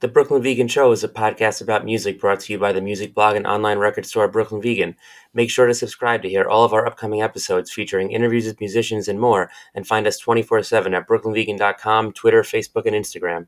The Brooklyn Vegan Show is a podcast about music brought to you by the music blog and online record store Brooklyn Vegan. Make sure to subscribe to hear all of our upcoming episodes featuring interviews with musicians and more, and find us 24 7 at brooklynvegan.com, Twitter, Facebook, and Instagram.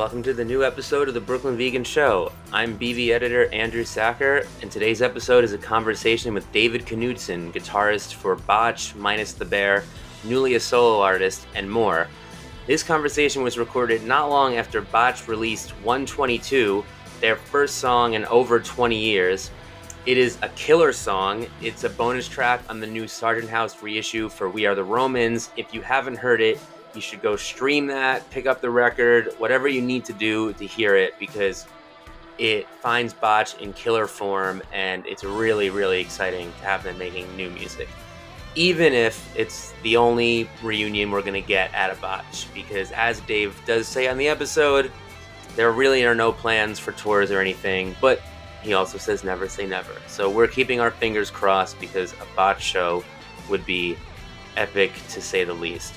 Welcome to the new episode of the Brooklyn Vegan Show. I'm BV editor Andrew Sacher, and today's episode is a conversation with David Knudson, guitarist for Botch, Minus the Bear, newly a solo artist, and more. This conversation was recorded not long after Botch released 122, their first song in over 20 years. It is a killer song. It's a bonus track on the new Sargent House reissue for We Are the Romans. If you haven't heard it, you should go stream that, pick up the record, whatever you need to do to hear it because it finds Botch in killer form and it's really, really exciting to have them making new music. Even if it's the only reunion we're going to get at a Botch, because as Dave does say on the episode, there really are no plans for tours or anything, but he also says never say never. So we're keeping our fingers crossed because a Botch show would be epic to say the least.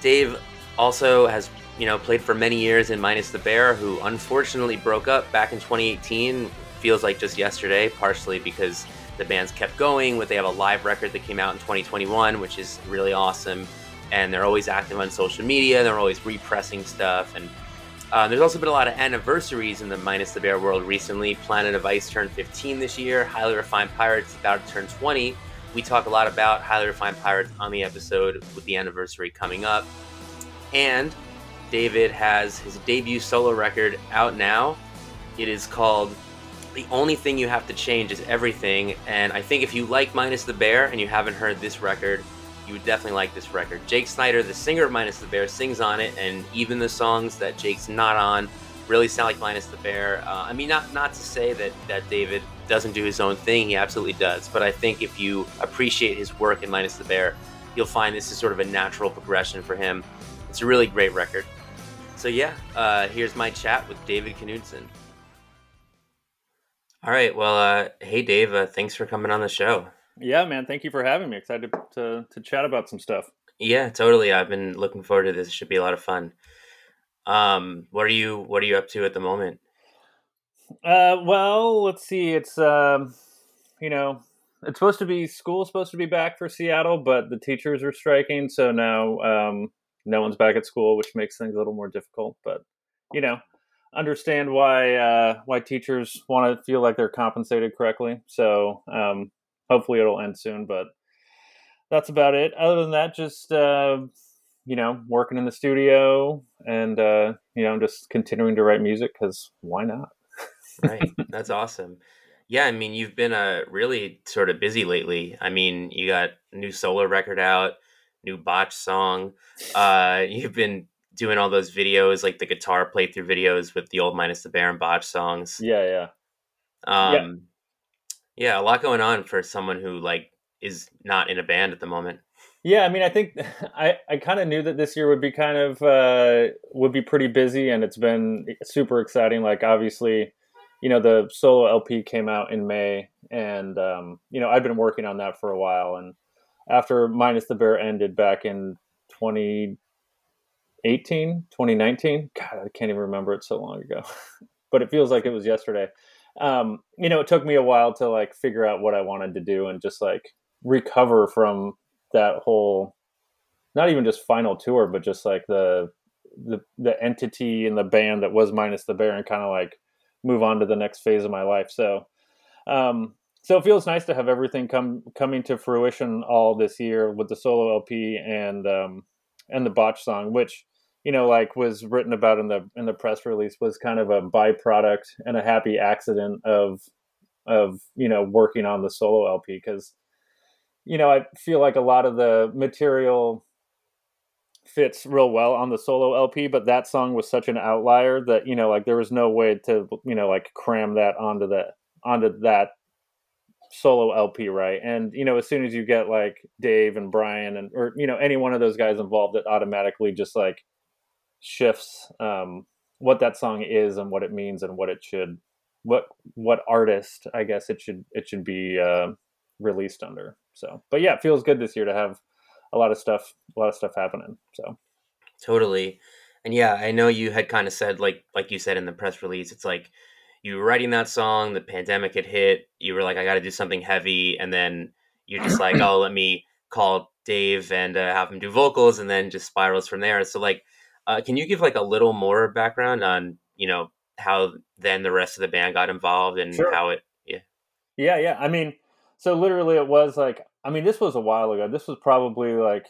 Dave also has, you know, played for many years in Minus the Bear, who unfortunately broke up back in 2018. Feels like just yesterday, partially because the band's kept going. With they have a live record that came out in 2021, which is really awesome, and they're always active on social media. They're always repressing stuff, and uh, there's also been a lot of anniversaries in the Minus the Bear world recently. Planet of Ice turned 15 this year. Highly Refined Pirates about to turn 20 we talk a lot about Highly Refined Pirates on the episode with the anniversary coming up. And David has his debut solo record out now. It is called The Only Thing You Have to Change Is Everything. And I think if you like Minus the Bear and you haven't heard this record, you would definitely like this record. Jake Snider, the singer of Minus the Bear, sings on it, and even the songs that Jake's not on really sound like Minus the Bear. Uh, I mean, not not to say that that David doesn't do his own thing. He absolutely does. But I think if you appreciate his work in Minus the Bear, you'll find this is sort of a natural progression for him. It's a really great record. So yeah, uh, here's my chat with David Knudson. All right. Well, uh, hey Dave, uh, thanks for coming on the show. Yeah, man. Thank you for having me. Excited to to chat about some stuff. Yeah, totally. I've been looking forward to this. It should be a lot of fun. Um, what are you What are you up to at the moment? Uh, well, let's see. It's um, you know, it's supposed to be school's supposed to be back for Seattle, but the teachers are striking, so now um, no one's back at school, which makes things a little more difficult. But you know, understand why uh, why teachers want to feel like they're compensated correctly. So um, hopefully it'll end soon. But that's about it. Other than that, just uh, you know, working in the studio and uh, you know, just continuing to write music because why not? right. That's awesome. Yeah, I mean, you've been uh, really sort of busy lately. I mean, you got new solo record out, new botch song. Uh, you've been doing all those videos, like the guitar playthrough videos with the old minus the bear and botch songs. Yeah, yeah. Um, yeah. yeah, a lot going on for someone who like is not in a band at the moment. Yeah, I mean, I think I, I kind of knew that this year would be kind of uh, would be pretty busy, and it's been super exciting. Like, obviously, you know, the solo LP came out in May, and um, you know, I've been working on that for a while. And after Minus the Bear ended back in 2018, 2019, God, I can't even remember it so long ago, but it feels like it was yesterday. Um, you know, it took me a while to like figure out what I wanted to do and just like recover from that whole, not even just final tour, but just like the the the entity and the band that was Minus the Bear and kind of like move on to the next phase of my life. So, um, so it feels nice to have everything come coming to fruition all this year with the solo LP and um, and the botch song, which you know like was written about in the in the press release was kind of a byproduct and a happy accident of of you know working on the solo LP because you know I feel like a lot of the material fits real well on the solo LP, but that song was such an outlier that you know, like there was no way to you know like cram that onto the onto that solo LP, right? And you know, as soon as you get like Dave and Brian and or you know any one of those guys involved, it automatically just like shifts um, what that song is and what it means and what it should what what artist I guess it should it should be uh, released under. So, but yeah, it feels good this year to have a lot of stuff a lot of stuff happening. So totally, and yeah, I know you had kind of said like like you said in the press release, it's like you were writing that song, the pandemic had hit, you were like, I got to do something heavy, and then you're just like, oh, let me call Dave and uh, have him do vocals, and then just spirals from there. So like, uh, can you give like a little more background on you know how then the rest of the band got involved and sure. how it yeah yeah yeah i mean so literally it was like i mean this was a while ago. This was probably like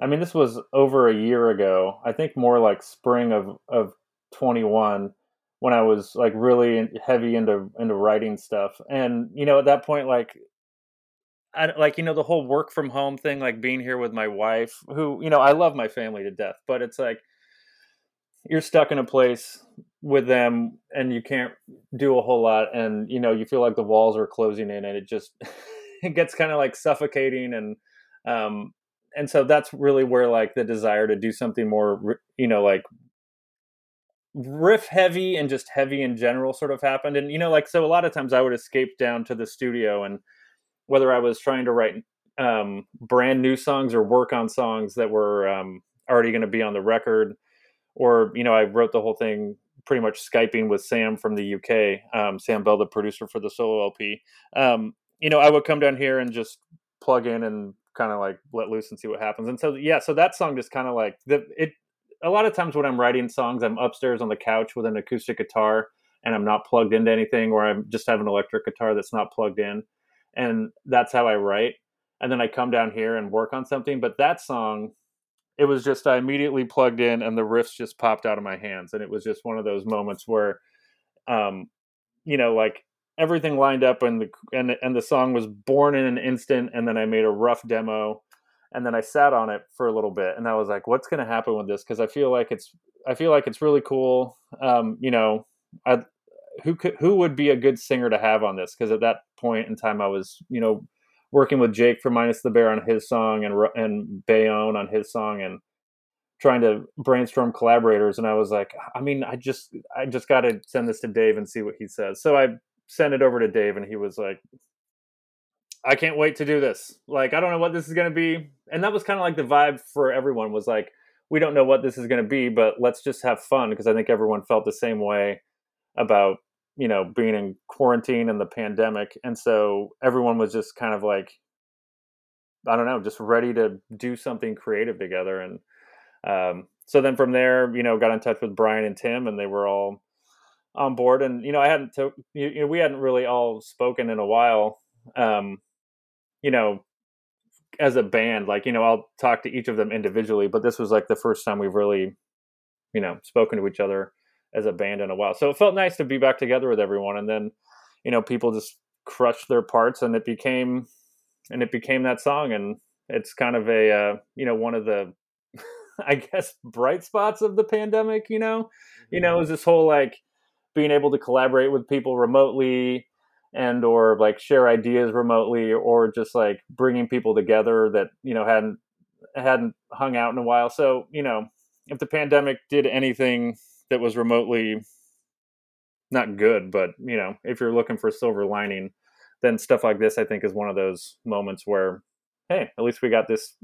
i mean this was over a year ago. I think more like spring of of 21 when i was like really heavy into into writing stuff. And you know at that point like I, like you know the whole work from home thing like being here with my wife who you know i love my family to death but it's like you're stuck in a place with them and you can't do a whole lot and you know you feel like the walls are closing in and it just it gets kind of like suffocating and um and so that's really where like the desire to do something more you know like riff heavy and just heavy in general sort of happened. And you know like so a lot of times i would escape down to the studio and whether i was trying to write um brand new songs or work on songs that were um already going to be on the record or you know i wrote the whole thing pretty much skyping with sam from the uk um, sam bell the producer for the solo lp um, you know i would come down here and just plug in and kind of like let loose and see what happens. And so yeah so that song just kind of like the it a lot of times when i'm writing songs i'm upstairs on the couch with an acoustic guitar and i'm not plugged into anything or i just have an electric guitar that's not plugged in and that's how i write. And then i come down here and work on something but that song it was just I immediately plugged in and the riffs just popped out of my hands, and it was just one of those moments where, um, you know, like everything lined up and the and and the song was born in an instant, and then I made a rough demo, and then I sat on it for a little bit, and I was like, what's going to happen with this? Because I feel like it's I feel like it's really cool. Um, you know, I who could who would be a good singer to have on this? Because at that point in time, I was you know working with Jake from Minus the Bear on his song and and Bayonne on his song and trying to brainstorm collaborators and I was like I mean I just I just got to send this to Dave and see what he says. So I sent it over to Dave and he was like I can't wait to do this. Like I don't know what this is going to be. And that was kind of like the vibe for everyone was like we don't know what this is going to be, but let's just have fun because I think everyone felt the same way about you know being in quarantine and the pandemic and so everyone was just kind of like i don't know just ready to do something creative together and um, so then from there you know got in touch with brian and tim and they were all on board and you know i hadn't to, you know we hadn't really all spoken in a while um, you know as a band like you know i'll talk to each of them individually but this was like the first time we've really you know spoken to each other as a band in a while. So it felt nice to be back together with everyone. And then, you know, people just crushed their parts and it became, and it became that song. And it's kind of a, uh, you know, one of the, I guess, bright spots of the pandemic, you know, you know, mm-hmm. is this whole like being able to collaborate with people remotely and or like share ideas remotely or just like bringing people together that, you know, hadn't, hadn't hung out in a while. So, you know, if the pandemic did anything that was remotely not good, but you know, if you're looking for a silver lining, then stuff like this I think is one of those moments where, hey, at least we got this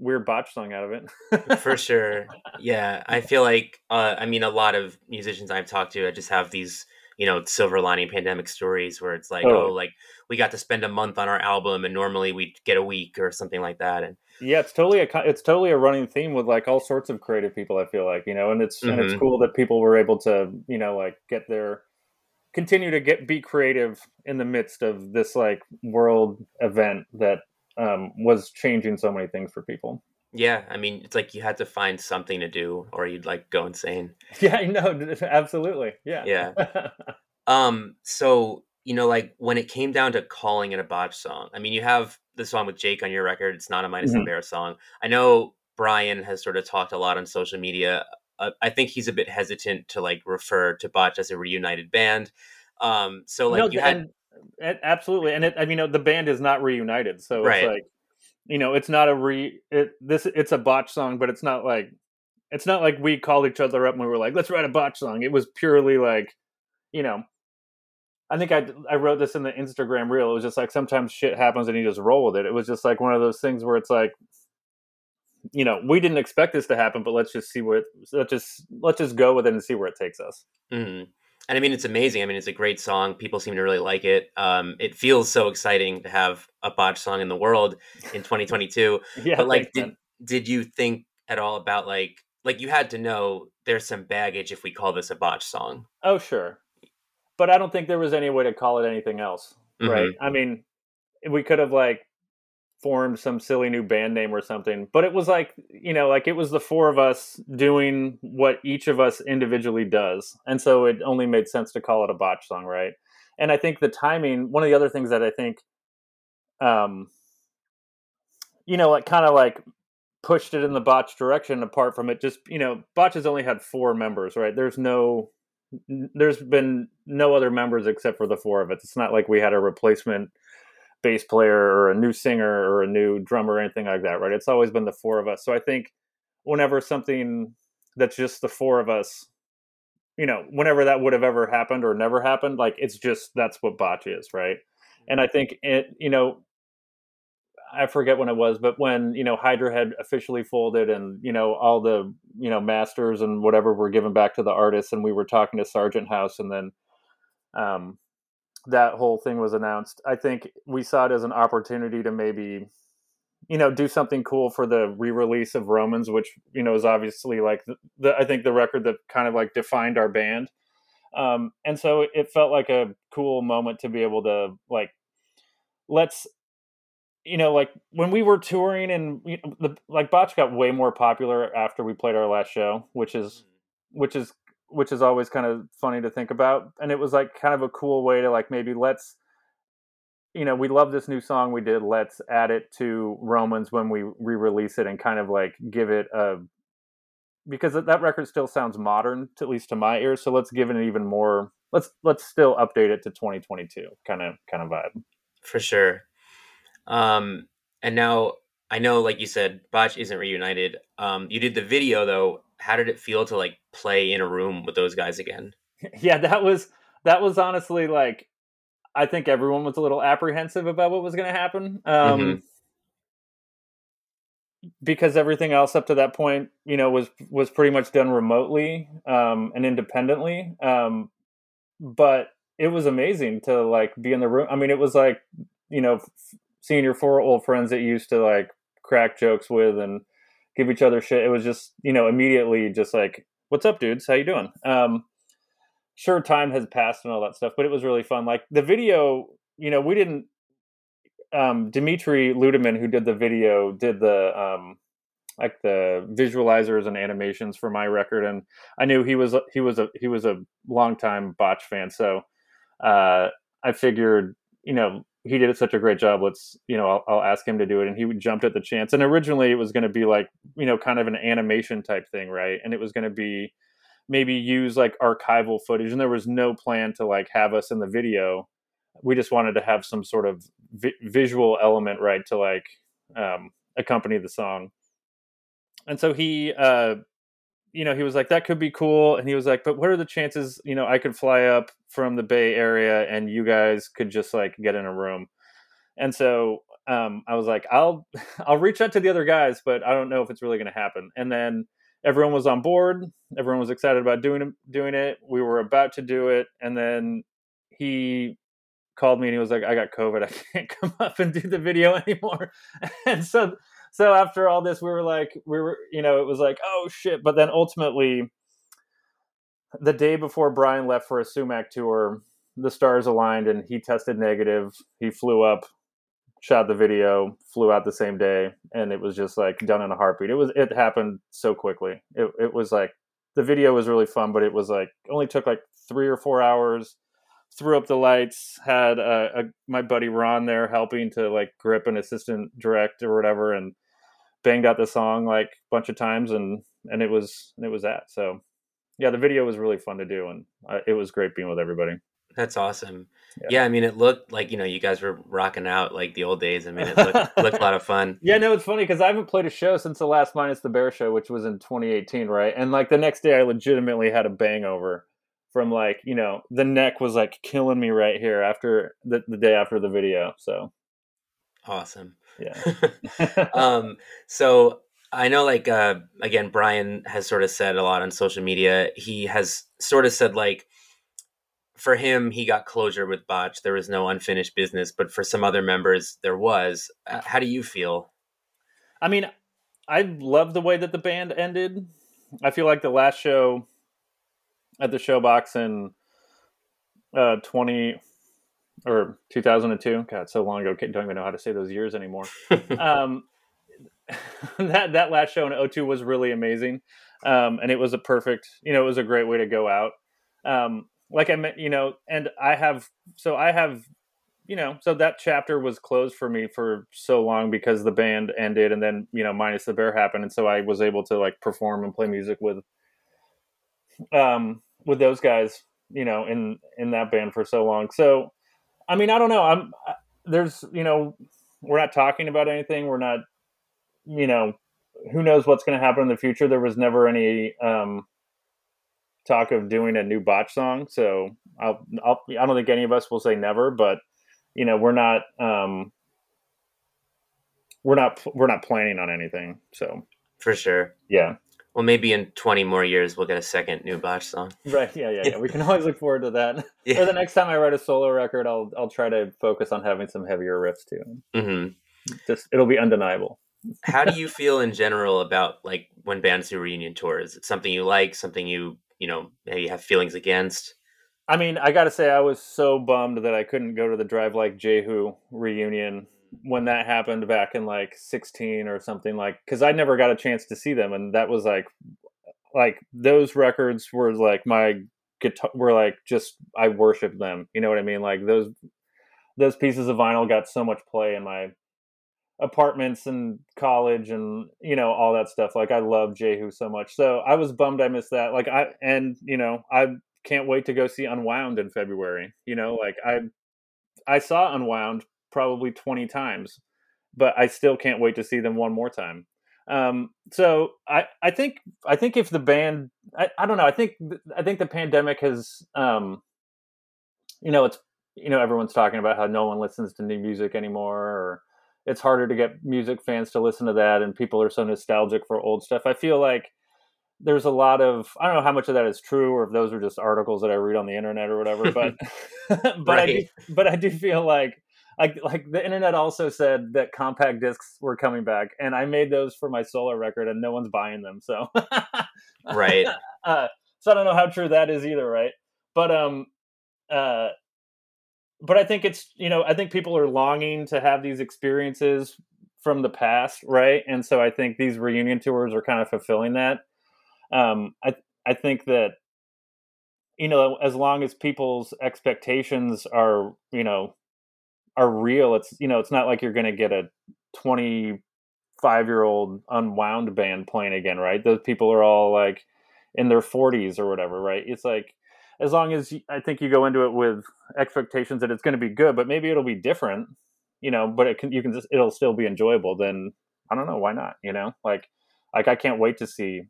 weird botch song out of it. for sure. Yeah. I feel like uh, I mean a lot of musicians I've talked to I just have these you know silver lining pandemic stories where it's like oh. oh like we got to spend a month on our album and normally we'd get a week or something like that and yeah it's totally a it's totally a running theme with like all sorts of creative people i feel like you know and it's mm-hmm. and it's mm-hmm. cool that people were able to you know like get their continue to get be creative in the midst of this like world event that um, was changing so many things for people yeah, I mean, it's like you had to find something to do, or you'd like go insane. Yeah, I know, absolutely. Yeah, yeah. um, so you know, like when it came down to calling it a botch song, I mean, you have the song with Jake on your record. It's not a minus mm-hmm. song. I know Brian has sort of talked a lot on social media. Uh, I think he's a bit hesitant to like refer to Botch as a reunited band. Um, so like no, you had absolutely, and it, I mean, the band is not reunited, so right. it's like you know, it's not a re it this it's a botch song, but it's not like it's not like we called each other up and we were like, let's write a botch song. It was purely like, you know, I think I I wrote this in the Instagram reel. It was just like sometimes shit happens and you just roll with it. It was just like one of those things where it's like, you know, we didn't expect this to happen, but let's just see where let's just let's just go with it and see where it takes us. Mm-hmm. And I mean, it's amazing. I mean, it's a great song. People seem to really like it. Um, it feels so exciting to have a botch song in the world in 2022. yeah, but like, did did you think at all about like like you had to know there's some baggage if we call this a botch song? Oh, sure. But I don't think there was any way to call it anything else, right? Mm-hmm. I mean, we could have like formed some silly new band name or something, but it was like, you know, like it was the four of us doing what each of us individually does. And so it only made sense to call it a botch song, right? And I think the timing, one of the other things that I think um you know, like kind of like pushed it in the botch direction apart from it just, you know, botch has only had four members, right? There's no there's been no other members except for the four of us. It's not like we had a replacement bass player or a new singer or a new drummer or anything like that, right? It's always been the four of us. So I think whenever something that's just the four of us, you know, whenever that would have ever happened or never happened, like it's just that's what botch is, right? And I think it, you know, I forget when it was, but when you know Hydra had officially folded, and you know all the you know masters and whatever were given back to the artists, and we were talking to Sargent House, and then um, that whole thing was announced. I think we saw it as an opportunity to maybe you know do something cool for the re-release of Romans, which you know is obviously like the, the I think the record that kind of like defined our band. Um, and so it felt like a cool moment to be able to like let's you know, like when we were touring and you know, the like Botch got way more popular after we played our last show, which is which is which is always kind of funny to think about. And it was like kind of a cool way to like maybe let's you know, we love this new song we did. Let's add it to Romans when we re-release it and kind of like give it a because that record still sounds modern, at least to my ears. So let's give it an even more. Let's let's still update it to 2022 kind of kind of vibe. For sure. Um, and now I know, like you said, Botch isn't reunited. Um, you did the video though. How did it feel to like play in a room with those guys again? yeah, that was that was honestly like I think everyone was a little apprehensive about what was going to happen. Um, Mhm. because everything else up to that point, you know, was was pretty much done remotely um, and independently. Um, but it was amazing to like be in the room. I mean, it was like you know, f- seeing your four old friends that you used to like crack jokes with and give each other shit. It was just you know immediately just like, "What's up, dudes? How you doing?" Um, sure, time has passed and all that stuff, but it was really fun. Like the video, you know, we didn't um, Dimitri Ludeman, who did the video, did the um, like the visualizers and animations for my record, and I knew he was he was a he was a longtime botch fan, so uh, I figured you know he did such a great job. Let's you know I'll, I'll ask him to do it, and he jumped at the chance. And originally it was going to be like you know kind of an animation type thing, right? And it was going to be maybe use like archival footage, and there was no plan to like have us in the video we just wanted to have some sort of vi- visual element right to like um, accompany the song and so he uh you know he was like that could be cool and he was like but what are the chances you know i could fly up from the bay area and you guys could just like get in a room? And so um i was like i'll i'll reach out to the other guys but i don't know if it's really going to happen. And then everyone was on board. Everyone was excited about doing doing it. We were about to do it. And then he called me and he was like, I got COVID. I can't come up and do the video anymore. And so, so after all this, we were like, we were, you know, it was like, oh shit. But then ultimately, the day before Brian left for a Sumac tour, the stars aligned and he tested negative. He flew up, shot the video, flew out the same day. And it was just like done in a heartbeat. It was, it happened so quickly. It, it was like, the video was really fun, but it was like, only took like three or four hours threw up the lights had uh, a, my buddy ron there helping to like grip an assistant direct or whatever and banged out the song like a bunch of times and and it was and it was that so yeah the video was really fun to do and uh, it was great being with everybody That's awesome. Yeah. yeah. I mean, it looked like you know you guys were rocking out like the old days. I mean, it looked, looked a lot of fun. Yeah, no, it's funny because I haven't played a show since the last Minus the Bear show, which was in 2018, right? And like the next day, I legitimately had a bangover from like you know the neck was like killing me right here after the, the day after the video. So awesome. Yeah. um. So I know, like uh, again, Brian has sort of said a lot on social media. He has sort of said like for him, he got closure with Botch. There was no unfinished business, but for some other members, there was. Uh, how do you feel? I mean, I love the way that the band ended. I feel like the last show at the Showbox in uh, 20 or 2002, God, so long ago, I don't even know how to say those years anymore. um, that, that last show in 02 was really amazing. Um, and it was a perfect, you know, it was a great way to go out. Um, like I meant, you know, and I have, so I have, you know, so that chapter was closed for me for so long because the band ended and then, you know, minus the bear happened. And so I was able to like perform and play music with, um, with those guys, you know, in, in that band for so long. So, I mean, I don't know. I'm, there's, you know, we're not talking about anything. We're not, you know, who knows what's going to happen in the future. There was never any, um, talk of doing a new botch song. So I'll, I'll I don't think any of us will say never, but you know we're not um, we're not we're not planning on anything. So for sure, yeah. Well, maybe in 20 more years we'll get a second new botch song. Right. Yeah. Yeah. Yeah. we can always look forward to that. Yeah. Or the next time I write a solo record, I'll I'll try to focus on having some heavier riffs too. Mm-hmm. Just it'll be undeniable. How do you feel in general about like when bands do reunion tours? Is something you like? Something you you know maybe have feelings against? I mean, I got to say, I was so bummed that I couldn't go to the Drive Like Jehu reunion when that happened back in like 16 or something like because I never got a chance to see them, and that was like, like those records were like my guitar were like just I worshipped them. You know what I mean? Like those those pieces of vinyl got so much play in my apartments and college and you know all that stuff like i love jehu so much so i was bummed i missed that like i and you know i can't wait to go see unwound in february you know like i i saw unwound probably 20 times but i still can't wait to see them one more time um so i i think i think if the band i, I don't know i think i think the pandemic has um you know it's you know everyone's talking about how no one listens to new music anymore or it's harder to get music fans to listen to that and people are so nostalgic for old stuff i feel like there's a lot of i don't know how much of that is true or if those are just articles that i read on the internet or whatever but but right. I do, but i do feel like like like the internet also said that compact discs were coming back and i made those for my solo record and no one's buying them so right uh, so i don't know how true that is either right but um uh but I think it's you know I think people are longing to have these experiences from the past, right? And so I think these reunion tours are kind of fulfilling that. Um, I I think that you know as long as people's expectations are you know are real, it's you know it's not like you're going to get a twenty five year old unwound band playing again, right? Those people are all like in their 40s or whatever, right? It's like as long as I think you go into it with expectations that it's going to be good, but maybe it'll be different, you know. But it can you can just it'll still be enjoyable. Then I don't know why not, you know. Like like I can't wait to see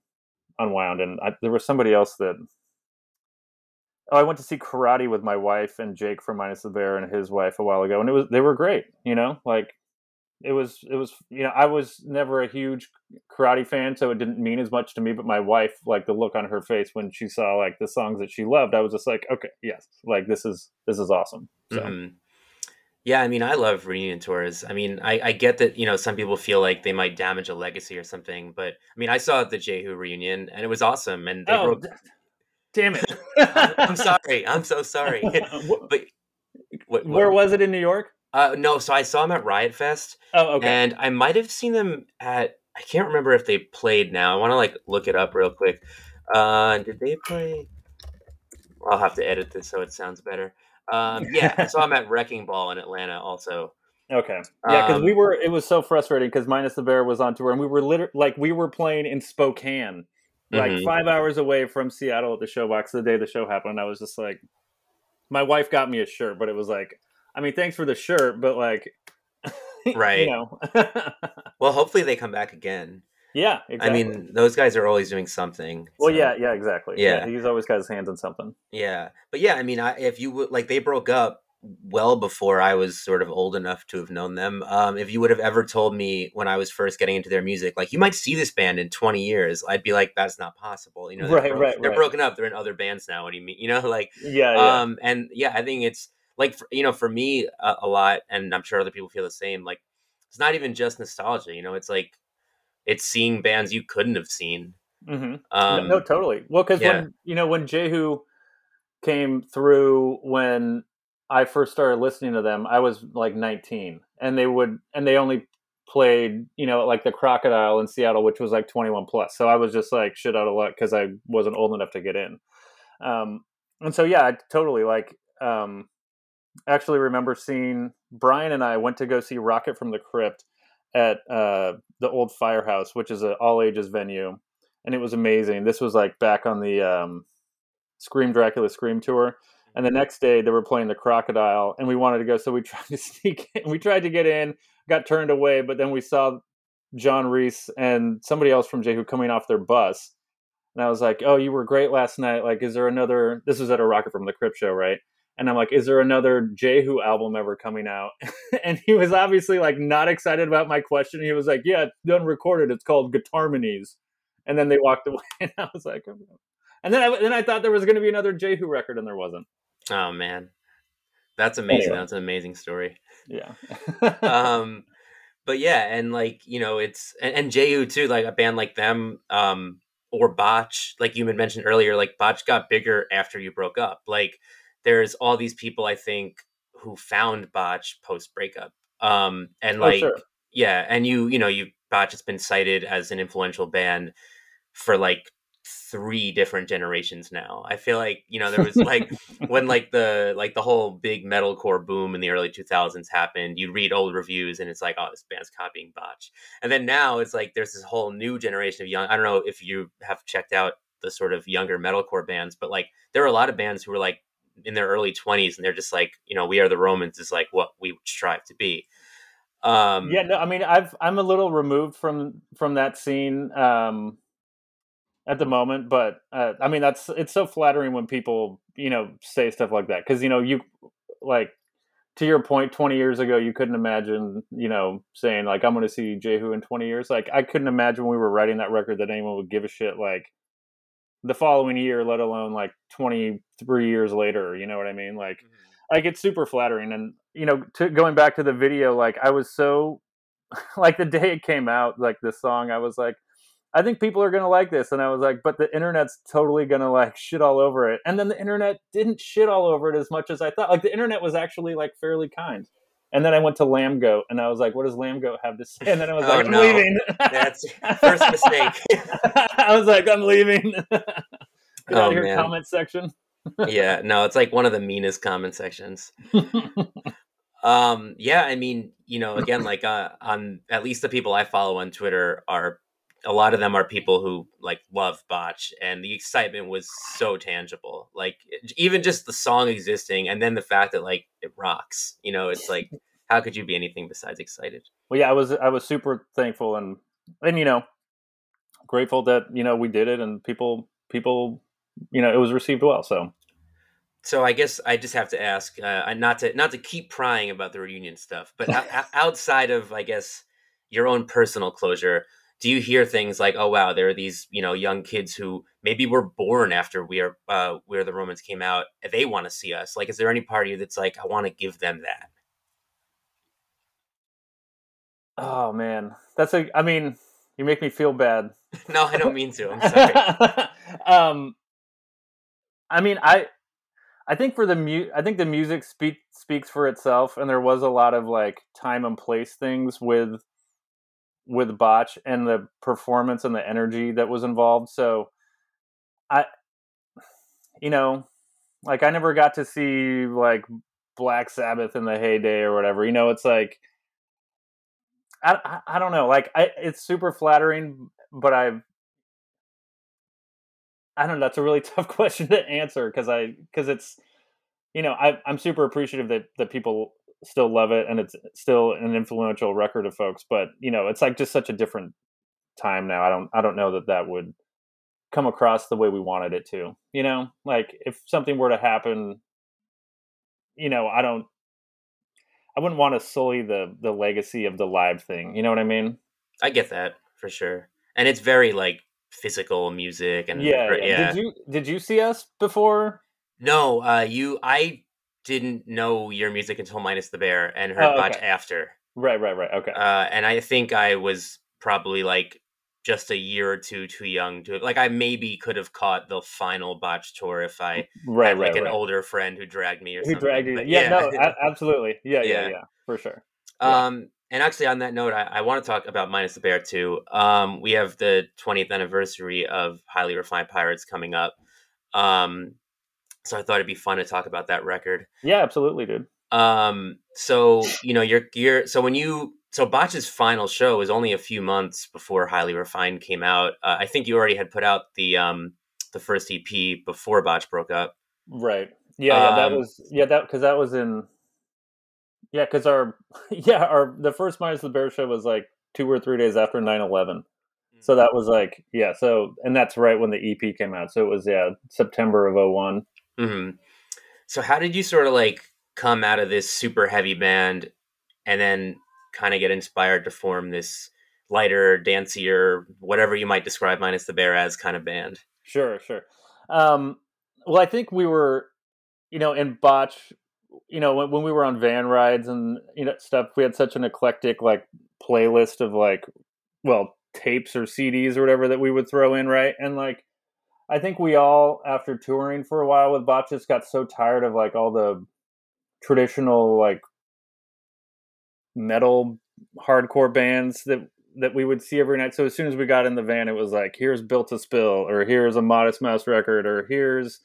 Unwound. And I, there was somebody else that oh I went to see Karate with my wife and Jake from Minus the Bear and his wife a while ago, and it was they were great, you know. Like it was it was you know i was never a huge karate fan so it didn't mean as much to me but my wife like the look on her face when she saw like the songs that she loved i was just like okay yes like this is this is awesome so. mm-hmm. yeah i mean i love reunion tours i mean I, I get that you know some people feel like they might damage a legacy or something but i mean i saw the jehu reunion and it was awesome and they oh, broke damn it i'm sorry i'm so sorry but what, what, where was it in new york uh, no, so I saw them at Riot Fest. Oh, okay. And I might have seen them at. I can't remember if they played now. I want to like look it up real quick. Uh, did they play? I'll have to edit this so it sounds better. Um, yeah, I saw them at Wrecking Ball in Atlanta also. Okay. Yeah, because um, we were. It was so frustrating because Minus the Bear was on tour, and we were literally like we were playing in Spokane, like mm-hmm. five hours away from Seattle at the Showbox the day the show happened. I was just like, my wife got me a shirt, but it was like, I mean, thanks for the shirt, but like, Right. You know, Well, hopefully they come back again. yeah. Exactly. I mean, those guys are always doing something. well, yeah, yeah, exactly. Yeah. he's always got his hands in something. Yeah, but yeah, I mean, I, if you would like, they broke up well before I was sort of old enough to have known them. Um, if you would have ever told me when I was first getting into their music, like you might see this band in twenty years, I'd be like, that's not possible. You know, they're, Right, bro- right, they're right. broken up. They're in other bands now. What do you mean? You know, like, Yeah, yeah. um, and yeah, I think it's like for, you know, for me a, a lot, and I'm sure other people feel the same. Like, it's not even just nostalgia. You know, it's like it's seeing bands you couldn't have seen. hmm Um, no, totally. Well, because yeah. when you know when Jehu came through when I first started listening to them, I was like 19, and they would and they only played you know like the Crocodile in Seattle, which was like 21 plus. So I was just like shit out of luck because I wasn't old enough to get in. Um, and so yeah, I totally like. Um, actually remember seeing Brian and I went to go see Rocket from the Crypt at uh, the old Firehouse, which is an all ages venue, and it was amazing. This was like back on the um, Scream Dracula Scream tour, and the next day they were playing the Crocodile, and we wanted to go, so we tried to sneak. In. We tried to get in, got turned away, but then we saw John Reis and somebody else from Jehu coming off their bus. And I was like, "Oh, you were great last night. Like, is there another? This was at a Rocket from the Crypt show, right?" And I'm like, "Is there another Jehu album ever coming out?" and he was obviously like not excited about my question. He was like, "Yeah, it's done recorded. It's called Guitarmonies." And then they walked away, and I was like, "Okay." and then I then I thought there was going to be another Jehu record, and there wasn't. Oh man, that's amazing. Anyway. That's an amazing story. Yeah. um but yeah and like you know it's and, and ju too like a band like them um or botch like you had mentioned earlier like botch got bigger after you broke up like there's all these people i think who found botch post breakup um and Oh, like sure. yeah and you you know you botch has been cited as an influential band for like three different generations now. I feel like you know there was like when like the like the whole big metalcore boom in the early 2000s happened you read old reviews and it's like oh this band's copying botch and then now it's like there's this whole new generation of young i don't know if you have checked out the sort of younger metalcore bands but like there are a lot of bands who were like in their early 20s and they're just like you know we are the romans is like what we strive to be. Um yeah, no, I mean, I've I'm a little removed from from that scene um, at the moment, but uh, I mean, that's it's so flattering when people you know say stuff like that because you know you like to your point, twenty years ago, you couldn't imagine you know saying like I'm going to see Jehu in twenty years. Like I couldn't imagine when we were writing that record that anyone would give a shit like the following year, let alone like twenty three years later. You know what I mean? Like like it's super flattering and you know to, going back to the video like i was so like the day it came out like this song i was like i think people are gonna like this. And i was like but the internet's totally gonna like shit all over it. And then the internet didn't shit all over it as much as i thought. Like the internet was actually like fairly kind. And then i went to Lambgoat and i was like what does Lambgoat have to say? And then i was Oh, like i'm no. leaving. That's first mistake. I was like i'm leaving. Get Oh, out of here man. comment section? Yeah. No it's like one of the meanest comment sections. Um yeah i mean you know again like uh, on at least the people i follow on twitter are a lot of them are people who like love botch and the excitement was so tangible. Like even just the song existing and then the fact that like it rocks you know it's like how could you be anything besides excited? Well yeah i was i was super thankful and and you know grateful that you know we did it and people people you know it was received well so. So I guess I just have to ask, uh, not to not to keep prying about the reunion stuff, but outside of I guess your own personal closure, do you hear things like, "Oh wow, there are these you know young kids who maybe were born after we are uh, where the Romans came out, they want to see us"? Like, is there any part of you that's like, "I want to give them that"? oh man that's a i mean you make me feel bad no, I don't mean to. I'm sorry. um i mean i i think for the mu i think the music speak speaks for itself and there was a lot of like time and place things with with botch and the performance and the energy that was involved so i you know like i never got to see like black sabbath in the heyday or whatever you know it's like i i, I don't know like I, it's super flattering but i've I don't know. That's a really tough question to answer because I because it's you know, I, I'm super appreciative that that people still love it and it's still an influential record of folks. But you know, it's like just such a different time now. I don't I don't know that that would come across the way we wanted it to. You know, like if something were to happen, you know, I don't. I wouldn't want to sully the the legacy of the live thing. You know what I mean? I get that for sure, and it's very like physical music and yeah, yeah. yeah. Did you did you see us before? No, uh, you. I didn't know your music until minus the bear and heard oh, okay. Botch after. Right, right, right. Okay. Uh, and I think I was probably like just a year or two too young to like I maybe could have caught the final botch tour if I right, had like right, an right. older friend who dragged me or who something. dragged you. Yeah, yeah, no, absolutely. Yeah, yeah, yeah, yeah, for sure. Um, and actually on that note, I, I, want to talk about Minus the Bear too. Um, we have the 20th anniversary of Highly Refined Pirates coming up. Um, so I thought it'd be fun to talk about that record. Yeah, absolutely, dude. Um, so you know, you're you're so when you so Botch's final show was only a few months before Highly Refined came out. Uh, I think you already had put out the um the first EP before Botch broke up. Right. Yeah, yeah that um, was yeah that because that was in yeah because our yeah our the first Minus the Bear show was like two or three days after 9-11. So that was like yeah so and that's right when the EP came out. So it was yeah September of one Mm-hmm. So how did you sort of like come out of this super heavy band and then kind of get inspired to form this lighter, dancier, whatever you might describe minus the bear as kind of band? Sure, sure. Um, well, I think we were, you know, in Botch, you know, when, when we were on van rides and you know stuff, we had such an eclectic like playlist of like, well, tapes or CDs or whatever that we would throw in, right? And like, I think we all, after touring for a while with Botches, got so tired of like all the traditional like metal hardcore bands that that we would see every night. So as soon as we got in the van, it was like, here's Built to Spill, or here's a Modest Mouse record, or here's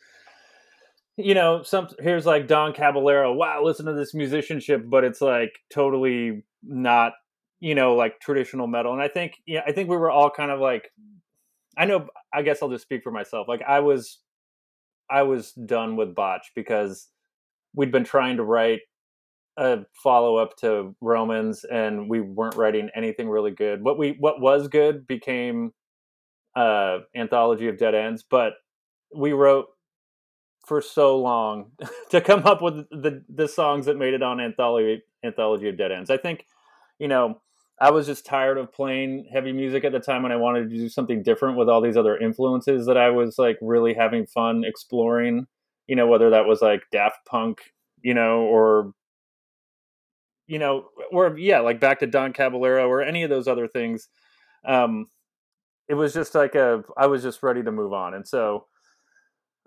you know some here's like Don Caballero. Wow, listen to this musicianship, but it's like totally not you know like traditional metal. And I think yeah, I think we were all kind of like I know. I guess I'll just speak for myself. Like I was, I was done with Botch because we'd been trying to write a follow up to Romans, and we weren't writing anything really good. What we what was good became uh anthology of dead ends, but we wrote for so long to come up with the the songs that made it on anthology anthology of dead ends. I think, you know, I was just tired of playing heavy music at the time and I wanted to do something different with all these other influences that I was like really having fun exploring, you know, whether that was like Daft Punk, you know, or you know, or yeah, like back to Don Caballero or any of those other things. Um it was just like a I was just ready to move on. And so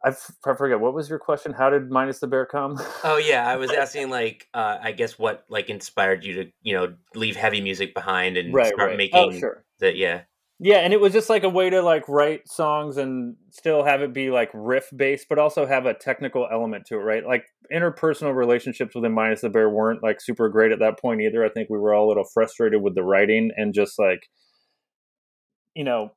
I, f- I forget what was your question. How did minus the bear come? Oh yeah, I was asking like uh, I guess what like inspired you to you know leave heavy music behind and right, start right. Oh, making oh, sure. that yeah yeah and it was just like a way to like write songs and still have it be like riff based but also have a technical element to it right like interpersonal relationships within minus the bear weren't like super great at that point either i think we were all a little frustrated with the writing and just like you know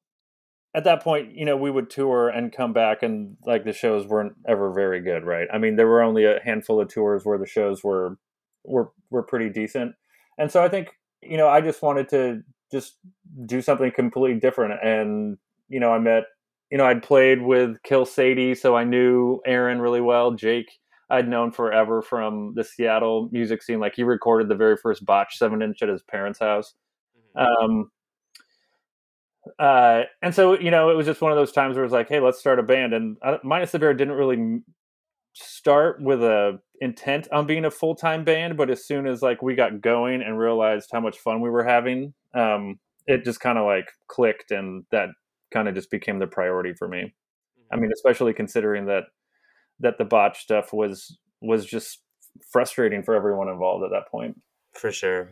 at that point, you know, we would tour and come back, and like the shows weren't ever very good, right? I mean, there were only a handful of tours where the shows were were were pretty decent, and so I think you know, I just wanted to just do something completely different, and you know, I met, you know, I'd played with Kill Sadie, so I knew Aaron really well. Jake, I'd known forever from the Seattle music scene. Like he recorded the very first Botch seven inch at his parents' house. Mm-hmm. Um, uh, and so you know it was just one of those times where it was like hey let's start a band. And uh, minus the bear didn't really start with a intent on being a full-time band but as soon as like we got going and realized how much fun we were having um, it just kind of like clicked and that kind of just became the priority for me. Mm-hmm. i mean especially considering that that the botch stuff was was just frustrating for everyone involved at that point. For sure.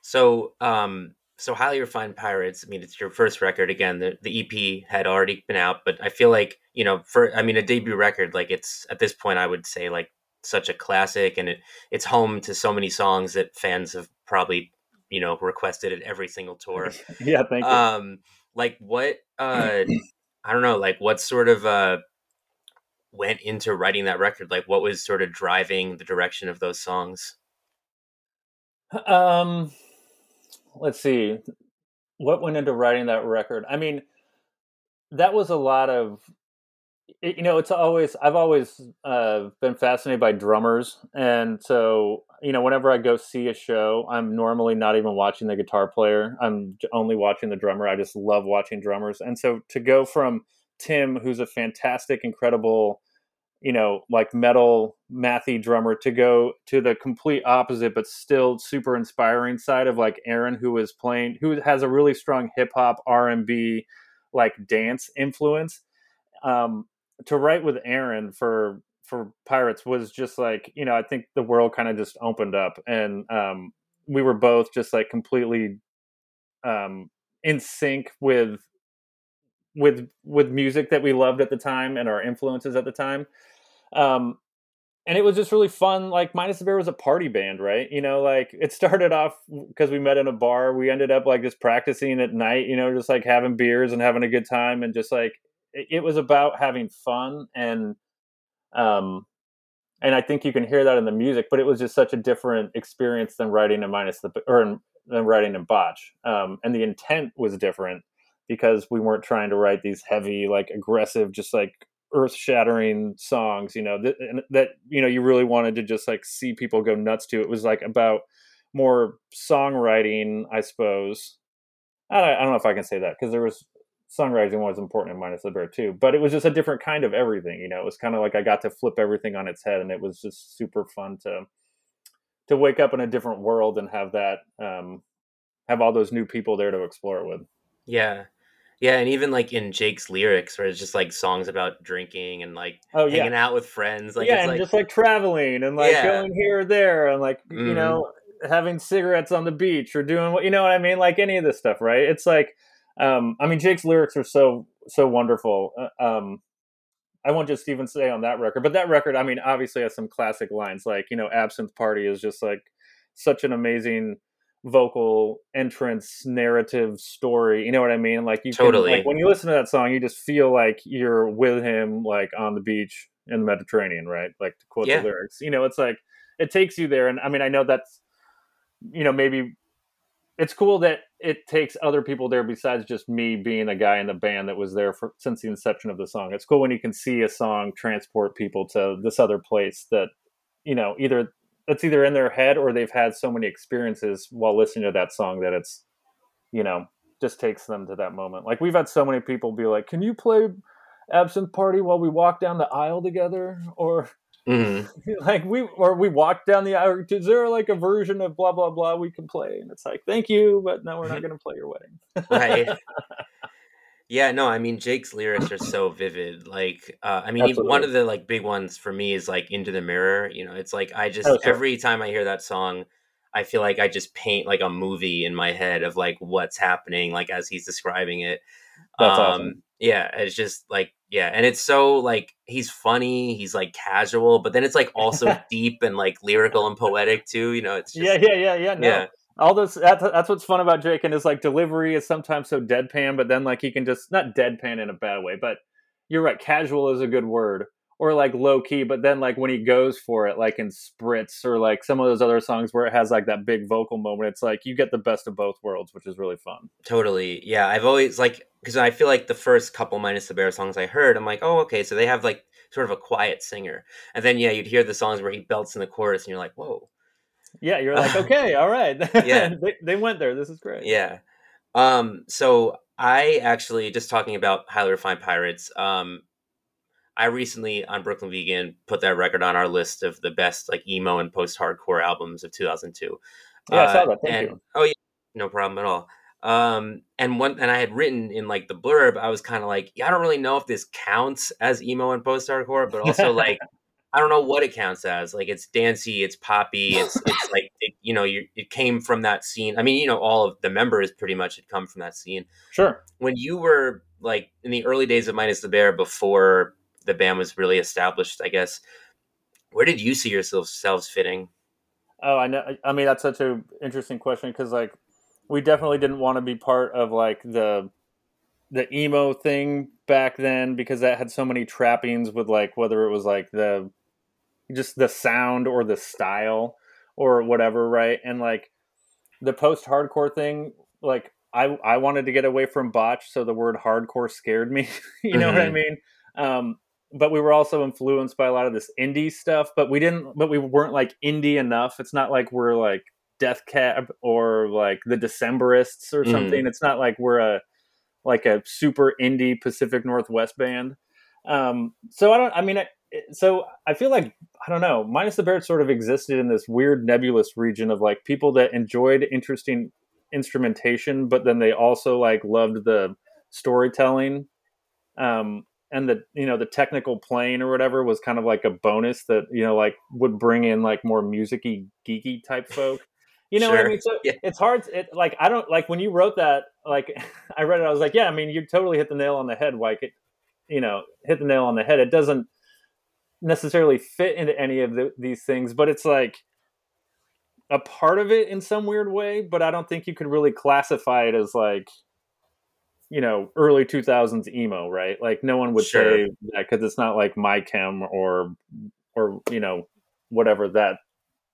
So um so highly refined pirates i mean it's your first record again the, the ep had already been out but i feel like you know for i mean a debut record like it's at this point i would say like such a classic and it it's home to so many songs that fans have probably you know requested at every single tour yeah thank you um like what uh i don't know like what sort of uh went into writing that record? Like, what was sort of driving the direction of those songs? Um, let's see, what went into writing that record. I mean, that was a lot of you know it's always i've always uh, been fascinated by drummers and so you know whenever i go see a show i'm normally not even watching the guitar player i'm only watching the drummer i just love watching drummers and so to go from tim who's a fantastic incredible you know like metal mathy drummer to go to the complete opposite but still super inspiring side of like aaron who is playing who has a really strong hip-hop r&b like dance influence um, to write with Aaron for for Pirates was just like you know I think the world kind of just opened up and um, we were both just like completely um, in sync with with with music that we loved at the time and our influences at the time. Um, and it was just really fun. Like Minus the Bear was a party band, right? You know, like it started off because we met in a bar. We ended up like just practicing at night, you know, just like having beers and having a good time and just like it was about having fun and um and I think you can hear that in the music, but it was just such a different experience than writing a minus the or than writing in botch. Um, and the intent was different because we weren't trying to write these heavy, like aggressive, just like earth shattering songs. You know that that you know you really wanted to just like see people go nuts to. It was like about more songwriting, I suppose. I don't, I don't know if I can say that because there was songwriting was important in Minus the Bear too, but it was just a different kind of everything. You know, it was kind of like I got to flip everything on its head, and it was just super fun to to wake up in a different world and have that um, have all those new people there to explore it with. Yeah, yeah, and even like in Jake's lyrics, where it's just like songs about drinking and like oh, hanging out with friends, like yeah, and like, just like traveling and like Yeah. going here or there and like Mhm. you know having cigarettes on the beach or doing what you know what I mean, like any of this stuff, right? It's like, um, I mean, Jake's lyrics are so so wonderful. Uh, Um, I won't just even say on that record, but that record, I mean, obviously has some classic lines, like you know, "Absinthe Party" is just like such an amazing vocal entrance narrative story you know what i mean like you Totally. can, like when you listen to that song you just feel like you're with him like on the beach in the mediterranean right like to quote Yeah. the lyrics you know it's like it takes you there and i mean i know that's you know maybe it's cool that it takes other people there besides just me being a guy in the band that was there for since the inception of the song it's cool when you can see a song transport people to this other place that you know either that's either in their head or they've had so many experiences while listening to that song that it's you know just takes them to that moment. Like we've had so many people be like can you play absinthe party while we walk down the aisle together? Or Mhm. like we or we walk down the aisle is there like a version of blah blah blah we can play? And it's like thank you but no we're not going to play your wedding. Right. Yeah, no, I mean Jake's lyrics are so vivid. Like, uh, I mean, one of the like big ones for me is like "Into the Mirror." You know, it's like I just Oh, every time I hear that song, I feel like I just paint like a movie in my head of like what's happening, like as he's describing it. That's um, awesome. Yeah, it's just like yeah, and it's so like he's funny, he's like casual, but then it's like also deep and like lyrical and poetic too. You know, it's just yeah yeah yeah yeah no yeah. All this that's, that's what's fun about Jake and his like delivery is sometimes so deadpan, but then like he can just not deadpan in a bad way, but you're right, casual is a good word. Or like low key, but then like when he goes for it, like in Spritz or like some of those other songs where it has like that big vocal moment, it's like you get the best of both worlds, which is really fun. Totally. Yeah. I've always like, because I feel like the first couple Minus the Bear songs I heard, I'm like, oh, okay. So they have like sort of a quiet singer. And then, yeah, you'd hear the songs where he belts in the chorus and you're like, whoa. Yeah, you're like, okay, all right. Yeah. they, they went there. This is great. Yeah. Um, so I actually, just talking about Highly Refined Pirates, um, I recently on Brooklyn Vegan put that record on our list of the best like emo and post hardcore albums of 2002. Yeah, I saw Uh, that. Thank and you. oh yeah, no problem at all. Um, and one, and I had written in like the blurb, I was kind of like, yeah, I don't really know if this counts as emo and post hardcore, but also like, I don't know what it counts as. Like, it's dancey, it's poppy, it's it's like it, you know, you it came from that scene. I mean, you know, all of the members pretty much had come from that scene. Sure. When you were like in the early days of Minus the Bear, before the band was really established, I guess. Where did you see yourselves selves fitting? Oh, I know. I mean, that's such an interesting question because, like, we definitely didn't want to be part of like the the emo thing back then because that had so many trappings with like whether it was like the just the sound or the style or whatever, right? And like the post hardcore thing, like I I wanted to get away from botch, so the word hardcore scared me. you know mm-hmm. what I mm-hmm. mean? Um, but we were also influenced by a lot of this indie stuff, but we didn't but we weren't like indie enough. It's not like we're like Death Cab or like the Decemberists or mm-hmm. something. Mm. It's not like we're a like a super indie Pacific Northwest band. Um, so I don't. I mean, I, so I feel like I don't know. Minus the Bear sort of existed in this weird nebulous region of like people that enjoyed interesting instrumentation, but then they also like loved the storytelling. Um, and the you know the technical playing or whatever was kind of like a bonus that you know like would bring in like more musicy geeky type folk you know sure. what I mean? So yeah. it's hard. It, like I don't like when you wrote that. Like I read it, I was like, yeah. I mean, you totally hit the nail on the head. Like it, you know, hit the nail on the head. It doesn't necessarily fit into any of the, these things, but it's like a part of it in some weird way. But I don't think you could really classify it as like you know early 2000s emo right like no one would sure. say that because it's not like my chem or or you know whatever that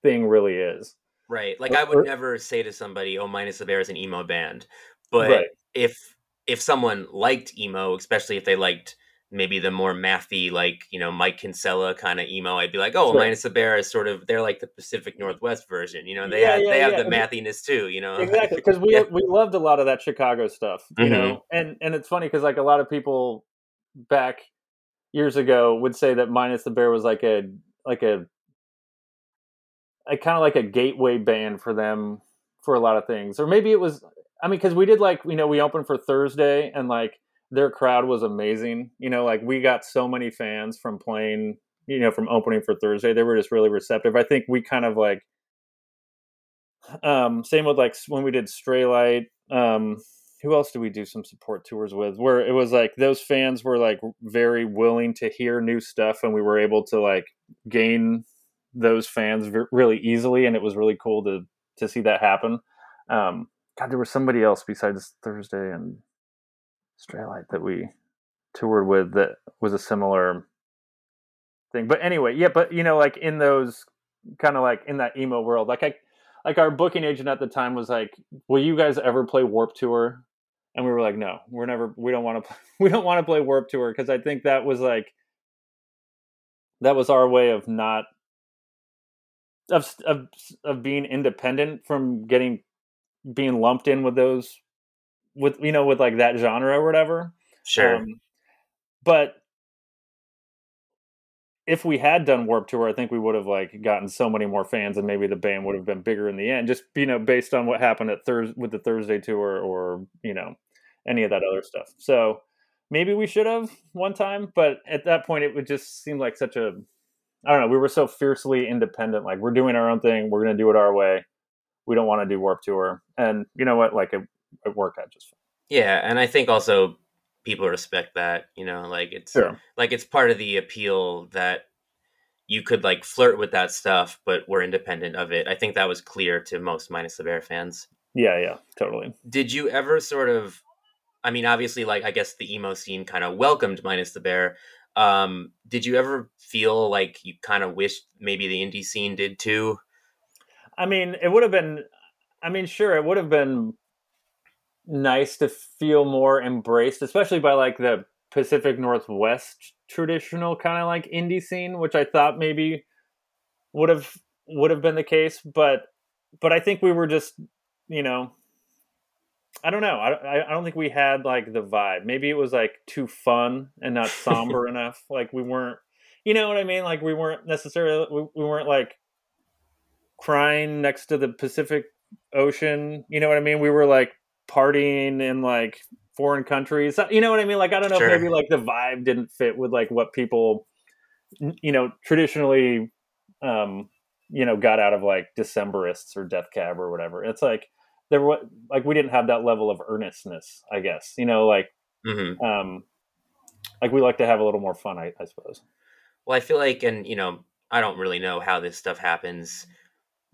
thing really is Right. Like I would never say to somebody, "Oh, Minus the Bear is an emo band," but right. if if someone liked emo, especially if they liked maybe the more mathy, like you know Mike Kinsella kind of emo, I'd be like, "Oh. Minus the Bear is sort of they're like the Pacific Northwest version." You know, they yeah, have yeah, they have yeah. the mathiness too. You know, exactly because we we loved a lot of that Chicago stuff. You mm-hmm. know, and and it's funny because like a lot of people back years ago would say that Minus the Bear was like a like a a kind of like a gateway band for them for a lot of things. Or maybe it was I mean cuz we did like you know we opened for Thursday and like their crowd was amazing. You know like we got so many fans from playing you know from opening for Thursday. They were just really receptive. I think we kind of like um same with like when we did Straylight um who else do we do some support tours with where it was like those fans were like very willing to hear new stuff and we were able to like gain those fans v- really easily, and it was really cool to to see that happen. Um, God, there was somebody else besides Thursday and Straylight that we toured with that was a similar thing. But anyway, yeah, but you know, like in those kind of like in that emo world, like I like our booking agent at the time was like, "Will you guys ever play Warped Tour?" And we were like, "No, we're never. We don't want to. play, We don't want to play Warped Tour because I think that was like that was our way of not of of of being independent from getting being lumped in with those with you know with like that genre or whatever. Sure. Um, but if we had done Warped Tour, I think we would have like gotten so many more fans, and maybe the band would have been bigger in the end. Just you know, based on what happened at Thursday with the Thursday tour, or you know, any of that other stuff. So maybe we should have one time, but at that point, it would just seem like such a I don't know. We were so fiercely independent. Like we're doing our own thing. We're going to do it our way. We don't want to do Warped Tour. And you know what? Like it, it worked out just fine. Yeah, and I think also people respect that. You know, like it's sure. like it's part of the appeal that you could like flirt with that stuff, but we're independent of it. I think that was clear to most minus the bear fans. Yeah, yeah, totally. Did you ever sort of I mean, obviously, like I guess the emo scene kind of welcomed minus the bear, um, did you ever feel like you kind of wished maybe the indie scene did too? I mean, it would have been. I mean, sure, it would have been nice to feel more embraced, especially by like the Pacific Northwest traditional kind of like indie scene, which I thought maybe would have would have been the case, but but I think we were just you know I don't know. I, I don't think we had like the vibe. Maybe it was like too fun and not somber enough. Like we weren't, you know what I mean? Like we weren't necessarily, we, we weren't like crying next to the Pacific Ocean. You know what I mean? We were like partying in like foreign countries. You know what I mean? Like I don't know sure. if maybe like the vibe didn't fit with like what people, you know, traditionally, um, you know, got out of like Decemberists or Death Cab or whatever. It's like there was like we didn't have that level of earnestness i guess you know like mm-hmm. um like we like to have a little more fun I, I suppose well i feel like and you know i don't really know how this stuff happens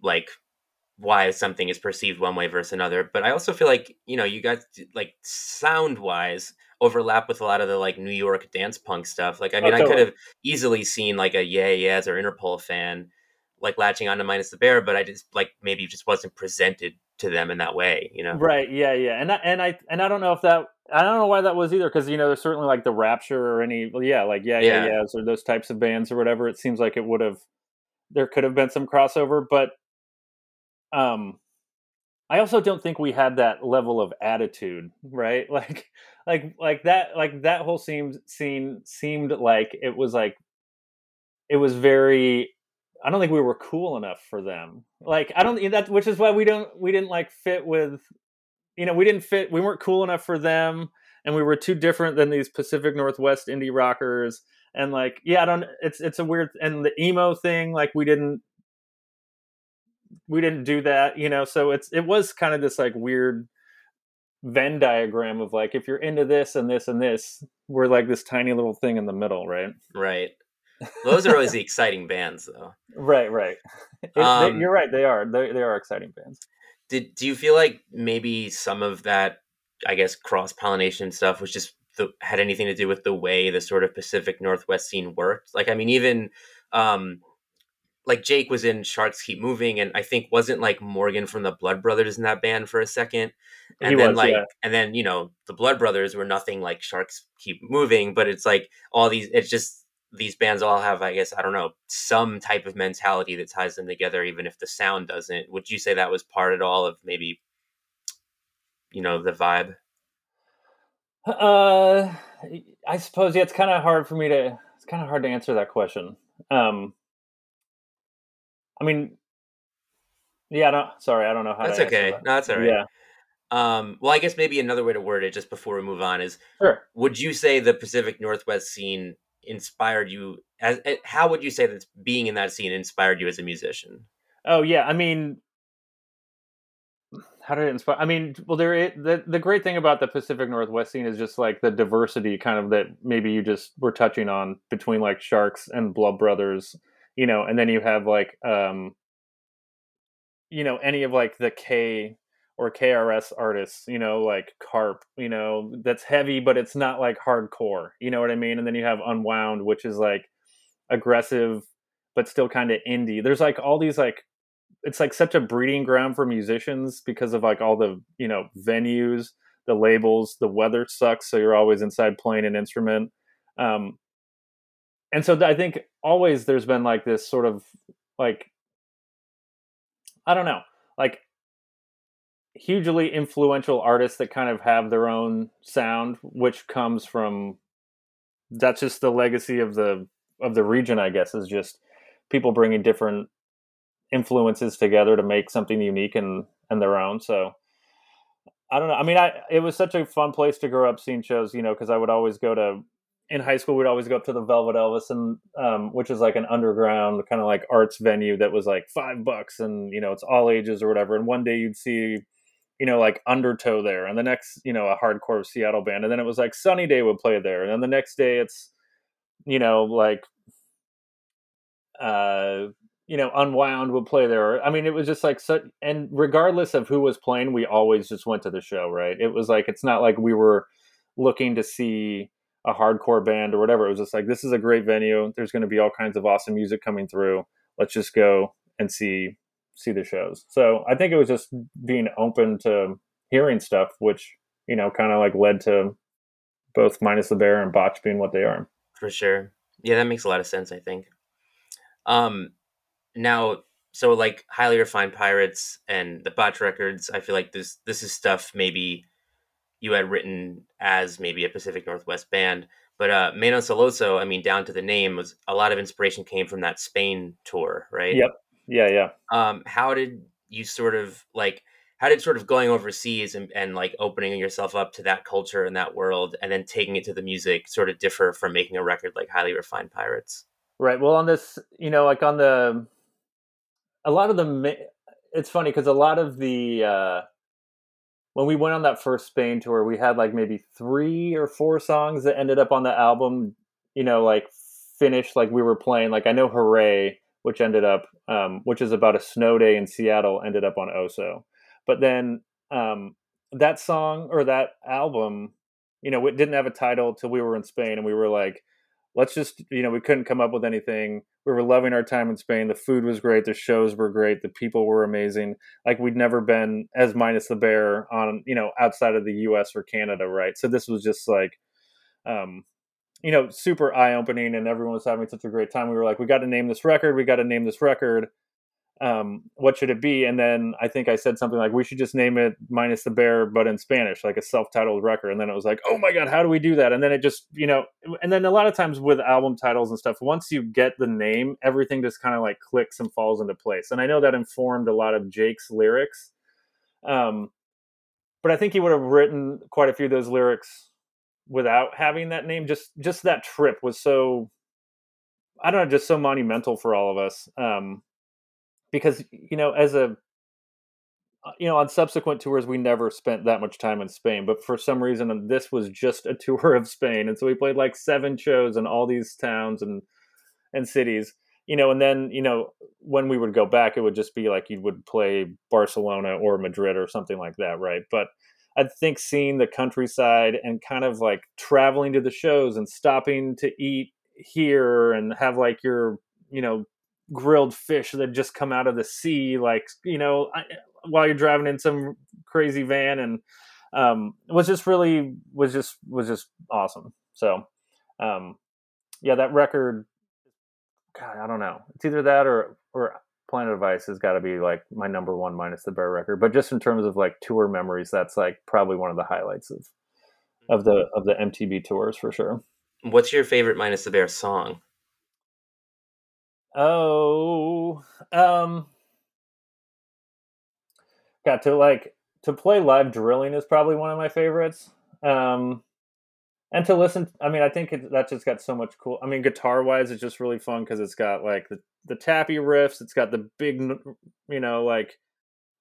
like why something is perceived one way versus another but i also feel like you know you guys like sound wise overlap with a lot of the like New York dance punk stuff. Like I Oh, mean, I could have easily seen like a Yeah Yeahs or Interpol fan like latching onto Minus the Bear, but I just like maybe just wasn't presented to them in that way, you know? Right. Yeah. Yeah. And I, and I and I don't know if that I don't know why that was either because you know there's certainly like the Rapture or any well, yeah like yeah yeah Yeah. yeah or those types of bands or whatever. It seems like it would have there could have been some crossover, but um, I also don't think we had that level of attitude, right? Like like like that like that whole seemed scene seemed like it was like it was very I don't think we were cool enough for them. Like I don't that which is why we don't we didn't like fit with you know, we didn't fit we weren't cool enough for them and we were too different than these Pacific Northwest indie rockers and like yeah, I don't it's it's a weird and the emo thing like we didn't we didn't do that, you know, so it's it was kind of this like weird Venn diagram of like if you're into this and this and this, we're like this tiny little thing in the middle, right? Right. Those are always the exciting bands, though. Right, right. It- they- Um, you're right. They are. They, they are exciting bands. Did do you feel like maybe some of that, I guess, cross pollination stuff was just the, had anything to do with the way the sort of Pacific Northwest scene worked? Like, I mean, even um, like Jake was in Sharks Keep Moving, and I think wasn't like Morgan from the Blood Brothers in that band for a second, and He then was, like, yeah. and then you know the Blood Brothers were nothing like Sharks Keep Moving, but it's like all these, it's just these bands all have, I guess, I don't know, some type of mentality that ties them together, even if the sound doesn't. Would you say that was part at all of maybe, you know, the vibe? Uh, I suppose yeah. It's kind of hard for me to. It's kind of hard to answer that question. Um, I mean, yeah. I don't. Sorry, I don't know how. That's okay. that. No, that's all right. Yeah. Um, well, I guess maybe another way to word it, just before we move on, is Sure. would you say the Pacific Northwest scene inspired you? As eh, how would you say that being in that scene inspired you as a musician? Oh yeah. I mean, how did it inspire? I mean, well, there. The the great thing about the Pacific Northwest scene is just like the diversity, kind of that maybe you just were touching on between like Sharks and Blood Brothers, you know, and then you have like, um, you know, any of like the K or KRS artists, you know, like Karp, you know, that's heavy, but it's not like hardcore, you know what I mean? And then you have Unwound, which is like aggressive, but still kind of indie. There's like all these like it's like such a breeding ground for musicians because of like all the you know venues the labels the weather sucks so you're always inside playing an instrument um and so i think always there's been like this sort of like i don't know like hugely influential artists that kind of have their own sound which comes from that's just the legacy of the of the region i guess is just people bringing different influences together to make something unique and and their own. So i don't know i mean i it was such a fun place to grow up seeing shows you know because i would always go to in high school we'd always go up to the velvet elvis and um, which is like an underground kind of like arts venue that was like five bucks and you know it's all ages or whatever and one day you'd see you know like undertow there and the next you know a hardcore seattle band and then it was like sunny day would play there and then the next day it's you know like uh you know, Unwound would play there. I mean, it was just like such, and regardless of who was playing, we always just went to the show, right? It was like, it's not like we were looking to see a hardcore band or whatever. It was just like, this is a great venue. There's going to be all kinds of awesome music coming through. Let's just go and see, see the shows. So I think it was just being open to hearing stuff, which, you know, kind of like led to both Minus the Bear and Botch being what they are. For sure. Yeah, that makes a lot of sense, I think. Um now so like highly refined pirates and the botch records, I feel like this this is stuff maybe you had written as maybe a Pacific Northwest band. But uh Menos el Oso, I mean down to the name was a lot of inspiration came from that Spain tour, right? Yep. Yeah. Yeah. Um how did you sort of like how did sort of going overseas and, and like opening yourself up to that culture and that world and then taking it to the music sort of differ from making a record like highly refined pirates Right. Well, on this, you know, like on the, a lot of the, it's funny because a lot of the, uh, when we went on that first Spain tour, we had like maybe three or four songs that ended up on the album, you know, like finished, like we were playing. Like I know Hooray, which ended up, um, which is about a snow day in Seattle, ended up on Oso. But then um, that song or that album, you know, it didn't have a title till we were in Spain, and we were like, let's just, you know, we couldn't come up with anything. We were loving our time in Spain. The food was great, the shows were great, the people were amazing. Like we'd never been as minus the bear on, you know, outside of the U.S. or Canada, right? So this was just like, um, you know, super eye opening, and everyone was having such a great time. We were like, we got to name this record. We got to name this record um, what should it be? And then I think I said something like, we should just name it minus the bear, but in Spanish, like a self-titled record. And then it was like, oh my God, how do we do that? And then it just, you know, and then a lot of times with album titles and stuff, once you get the name, everything just kind of like clicks and falls into place. And I know that informed a lot of Jake's lyrics. Um, but I think he would have written quite a few of those lyrics without having that name. Just, just that trip was so, I don't know, just so monumental for all of us. Um, because you know as a uh, you know on subsequent tours we never spent that much time in spain but for some reason this was just a tour of spain and so we played like seven shows in all these towns and and cities you know and then you know when we would go back it would just be like you would play barcelona or madrid or something like that right? But i think seeing the countryside and kind of like traveling to the shows and stopping to eat here and have like your you know grilled fish that just come out of the sea, like you know, while you're driving in some crazy van, and um, was just really was just was just awesome. So, um, yeah, that record, God, I don't know, it's either that or or Planet of Ice has got to be like my number one minus the Bear record. But just in terms of like tour memories, that's like probably one of the highlights of of the of the mtb tours for sure. What's your favorite minus the Bear song? Oh, um, got to like to play live drilling is probably one of my favorites. Um, and to listen, I mean, I think it, that just got so much cool. I mean, guitar wise, it's just really fun because it's got like the the tappy riffs. It's got the big, you know, like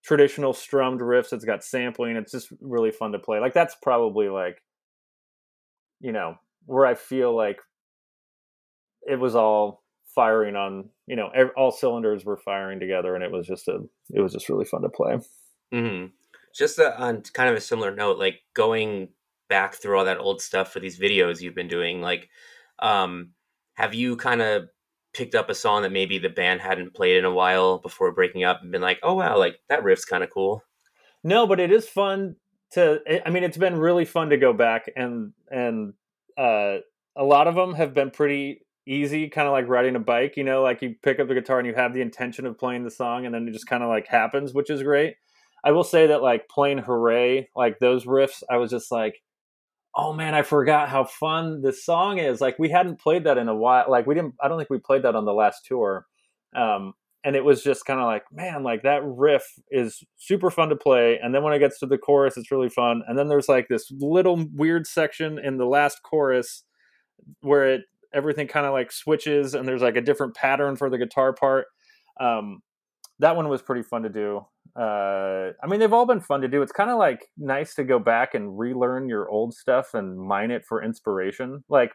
traditional strummed riffs. It's got sampling. It's just really fun to play. Like that's probably like, you know, where I feel like it was all firing on you know all cylinders were firing together and it was just a it was just really fun to play mm-hmm. just a, on kind of a similar note like going back through all that old stuff for these videos you've been doing like um have you kind of picked up a song that maybe the band hadn't played in a while before breaking up and been like oh wow like that riff's kind of cool no but it is fun to i mean it's been really fun to go back and and uh a lot of them have been pretty easy, kind of like riding a bike. You know, like you pick up the guitar and you have the intention of playing the song, and then it just kind of like happens, which is great. I will say that like playing "Hooray," like those riffs, I was just like, oh man, I forgot how fun this song is. Like we hadn't played that in a while. Like we didn't. I don't think we played that on the last tour. Um, and it was just kind of like, man, like that riff is super fun to play. And then when it gets to the chorus, it's really fun. And then there's like this little weird section in the last chorus where it everything kind of like switches and there's like a different pattern for the guitar part. Um, that one was pretty fun to do. Uh, I mean, they've all been fun to do. It's kind of like nice to go back and relearn your old stuff and mine it for inspiration. Like,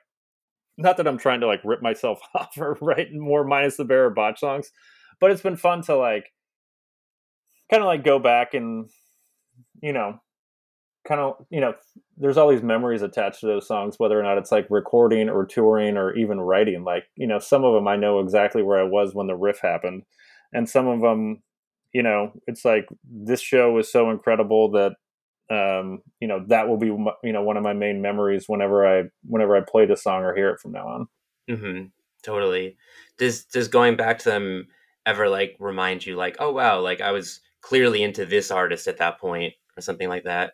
not that I'm trying to like rip myself off or write more minus the bear or botch songs, but it's been fun to like kind of like go back and you know kind of you know there's all these memories attached to those songs whether or not it's like recording or touring or even writing. Like you know some of them i know exactly where i was when the riff happened and some of them you know it's like this show was so incredible that um you know that will be you know one of my main memories whenever i whenever i play the song or hear it from now on. Mm-hmm. totally. Does does going back to them ever like remind you like oh wow like i was clearly into this artist at that point or something like that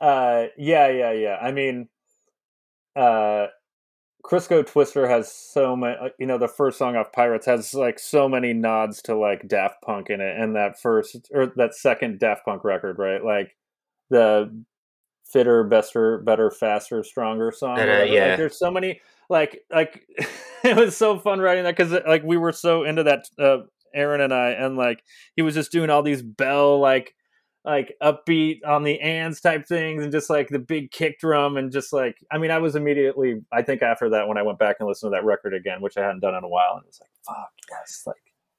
uh, yeah, yeah, yeah. I mean, uh, Crisco Twister has so many. Uh, you know, the first song off Pirates has like so many nods to like Daft Punk in it, and that first or that second Daft Punk record, right? Like the fitter, better, better, faster, stronger song. Uh, yeah, like, there's so many. Like, like it was so fun writing that because like we were so into that. Uh, Aaron and I, and like he was just doing all these bell like like upbeat on the ands type things and just like the big kick drum and just like I mean I was immediately I think after that when I went back and listened to that record again which I hadn't done in a while and it was like fuck yes like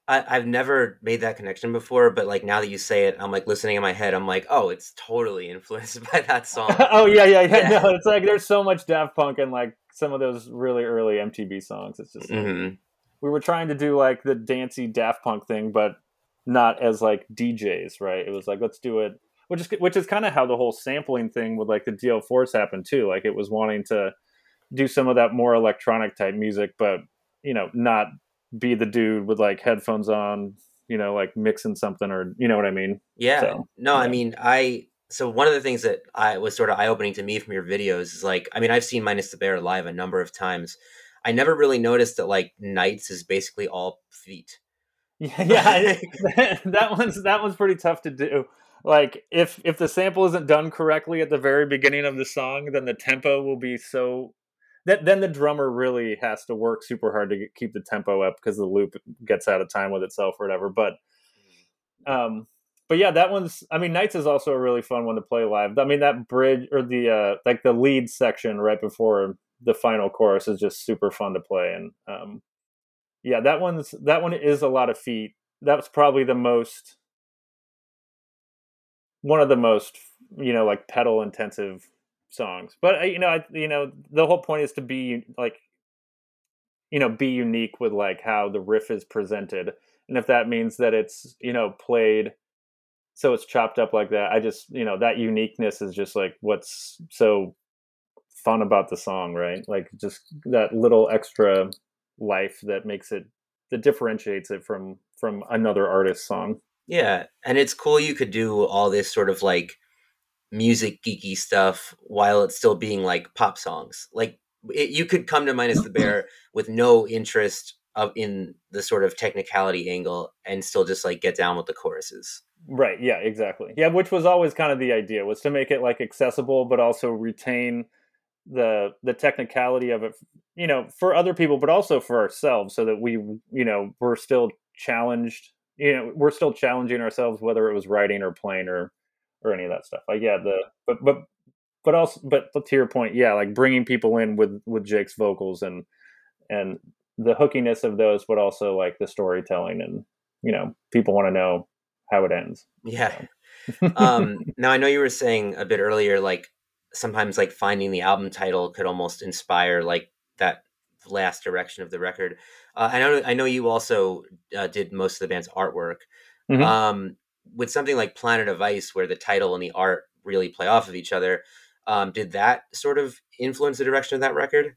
I, I've never made that connection before, but like now that you say it, I'm like listening in my head. I'm like, oh, it's totally influenced by that song. oh yeah, yeah, yeah, yeah. No, it's like there's so much Daft Punk and like some of those really early MTV songs. It's just like, mm-hmm. we were trying to do like the dancey Daft Punk thing, but not as like DJs, right? It was like let's do it, which is which is kind of how the whole sampling thing with like the DL4 happened too. Like it was wanting to do some of that more electronic type music, but you know, not be the dude with like headphones on, you know, like mixing something or you know what I mean? Yeah. So, no, yeah. I mean, I so one of the things that I was sort of eye opening to me from your videos is like, I mean, I've seen Minus the Bear live a number of times. I never really noticed that like Knights is basically all feet. Yeah, yeah, that one's that one's pretty tough to do. Like if if the sample isn't done correctly at the very beginning of the song, then the tempo will be so that then the drummer really has to work super hard to keep the tempo up because the loop gets out of time with itself or whatever. But um, but yeah, that one's. I mean, Knights is also a really fun one to play live. I mean, that bridge or the uh, like the lead section right before the final chorus is just super fun to play. And um, yeah, that one's that one is a lot of feet. That's probably the most one of the most you know like pedal intensive songs. But uh, you know, I, you know, the whole point is to be like, you know, be unique with like how the riff is presented, and if that means that it's you know played so it's chopped up like that. I just you know that uniqueness is just like what's so fun about the song, right? Like just that little extra life that makes it that differentiates it from from another artist's song. Yeah, and it's cool you could do all this sort of like music geeky stuff while it's still being like pop songs. Like it, you could come to Minus the Bear with no interest of in the sort of technicality angle and still just like get down with the choruses. Right. Yeah. Exactly. Yeah. Which was always kind of the idea was to make it like accessible, but also retain the the technicality of it. You know, for other people, but also for ourselves, so that we, you know, we're still challenged. You know, we're still challenging ourselves, whether it was writing or playing or or any of that stuff. Like, yeah, the but but but also but to your point, yeah, like bringing people in with with Jake's vocals and and the hookiness of those, but also like the storytelling and you know people want to know how it ends. Yeah. um, now I know you were saying a bit earlier, like sometimes like finding the album title could almost inspire like that last direction of the record. Uh, I know I know you also uh, did most of the band's artwork. Mm-hmm. Um, with something like Planet of Ice, where the title and the art really play off of each other, um, did that sort of influence the direction of that record?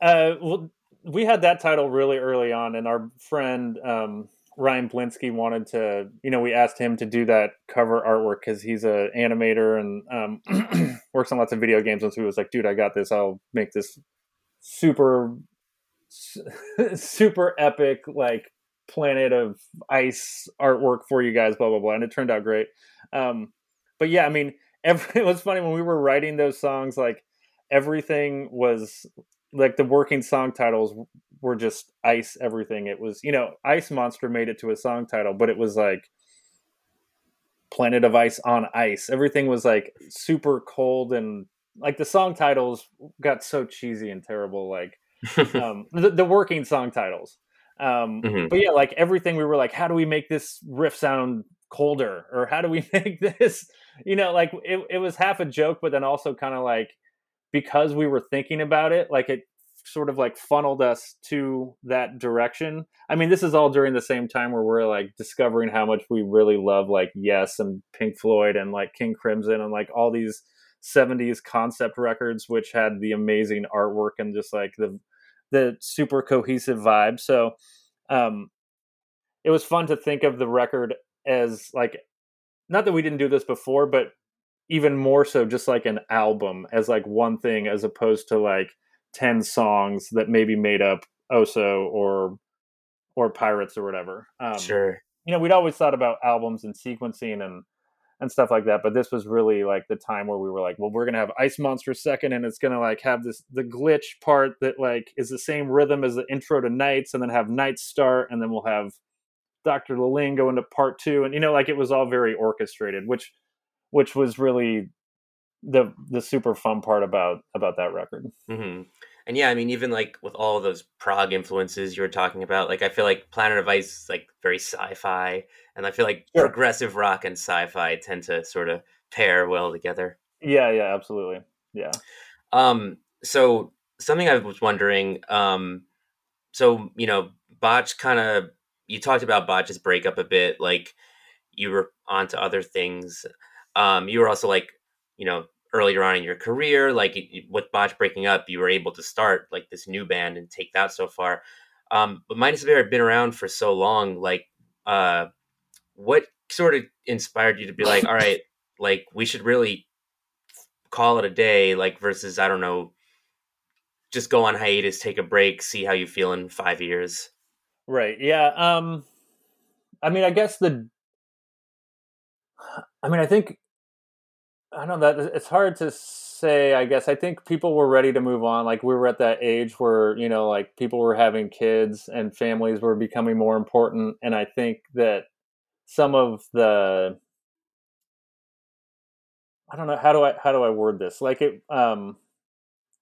Uh, well, we had that title really early on, and our friend um, Ryan Blinsky wanted to, you know, we asked him to do that cover artwork because he's an animator and um, works on lots of video games. And so he was like, dude, I got this. I'll make this super, super epic, like planet of ice artwork for you guys, blah, blah, blah. And it turned out great. Um, but yeah, I mean, every, it was funny when we were writing those songs, like everything was like the working song titles were just ice everything. It was, you know, Ice Monster made it to a song title, but it was like Planet of Ice on Ice. Everything was like super cold and like the song titles got so cheesy and terrible. Like um, the, the, working song titles. Um, mm-hmm. But yeah, like everything we were like, how do we make this riff sound colder? Or how do we make this, you know, like it, it was half a joke, but then also kind of like, because we were thinking about it, like it sort of like funneled us to that direction. I mean, this is all during the same time where we're like discovering how much we really love like Yes and Pink Floyd and like King Crimson and like all these 70s concept records which had the amazing artwork and just like the the super cohesive vibe. So um it was fun to think of the record as like not that we didn't do this before, but even more so just like an album as like one thing as opposed to like 10 songs that maybe made up Oso or or Pirates or whatever. Um, sure. You know, we'd always thought about albums and sequencing and and stuff like that, but this was really like the time where we were like, well, we're gonna have Ice Monster second, and it's gonna like have this the glitch part that like is the same rhythm as the intro to Knights, and then have Knights start, and then we'll have Doctor L'ling go into part two, and you know, like it was all very orchestrated, which which was really the the super fun part about about that record. Mm-hmm. and yeah, I mean, even like with all those prog influences you were talking about, like I feel like Planet of Ice is like very sci-fi, and I feel like sure. progressive rock and sci-fi tend to sort of pair well together. Yeah, yeah, absolutely. Yeah. Um. So something I was wondering. Um. So you know, Botch kind of you talked about Botch's breakup a bit. Like you were onto other things. Um. You were also like you know earlier on in your career like with botch breaking up you were able to start like this new band and take that so far. Um, but minus the bear had been around for so long like uh, what sort of inspired you to be like all right like we should really call it a day like versus i don't know just go on hiatus take a break see how you feel in five years? Right yeah um i mean i guess the i mean i think I don't know that it's hard to say. I guess I think people were ready to move on. Like we were at that age where you know, like people were having kids and families were becoming more important. And I think that some of the I don't know how do I how do I word this? Like it um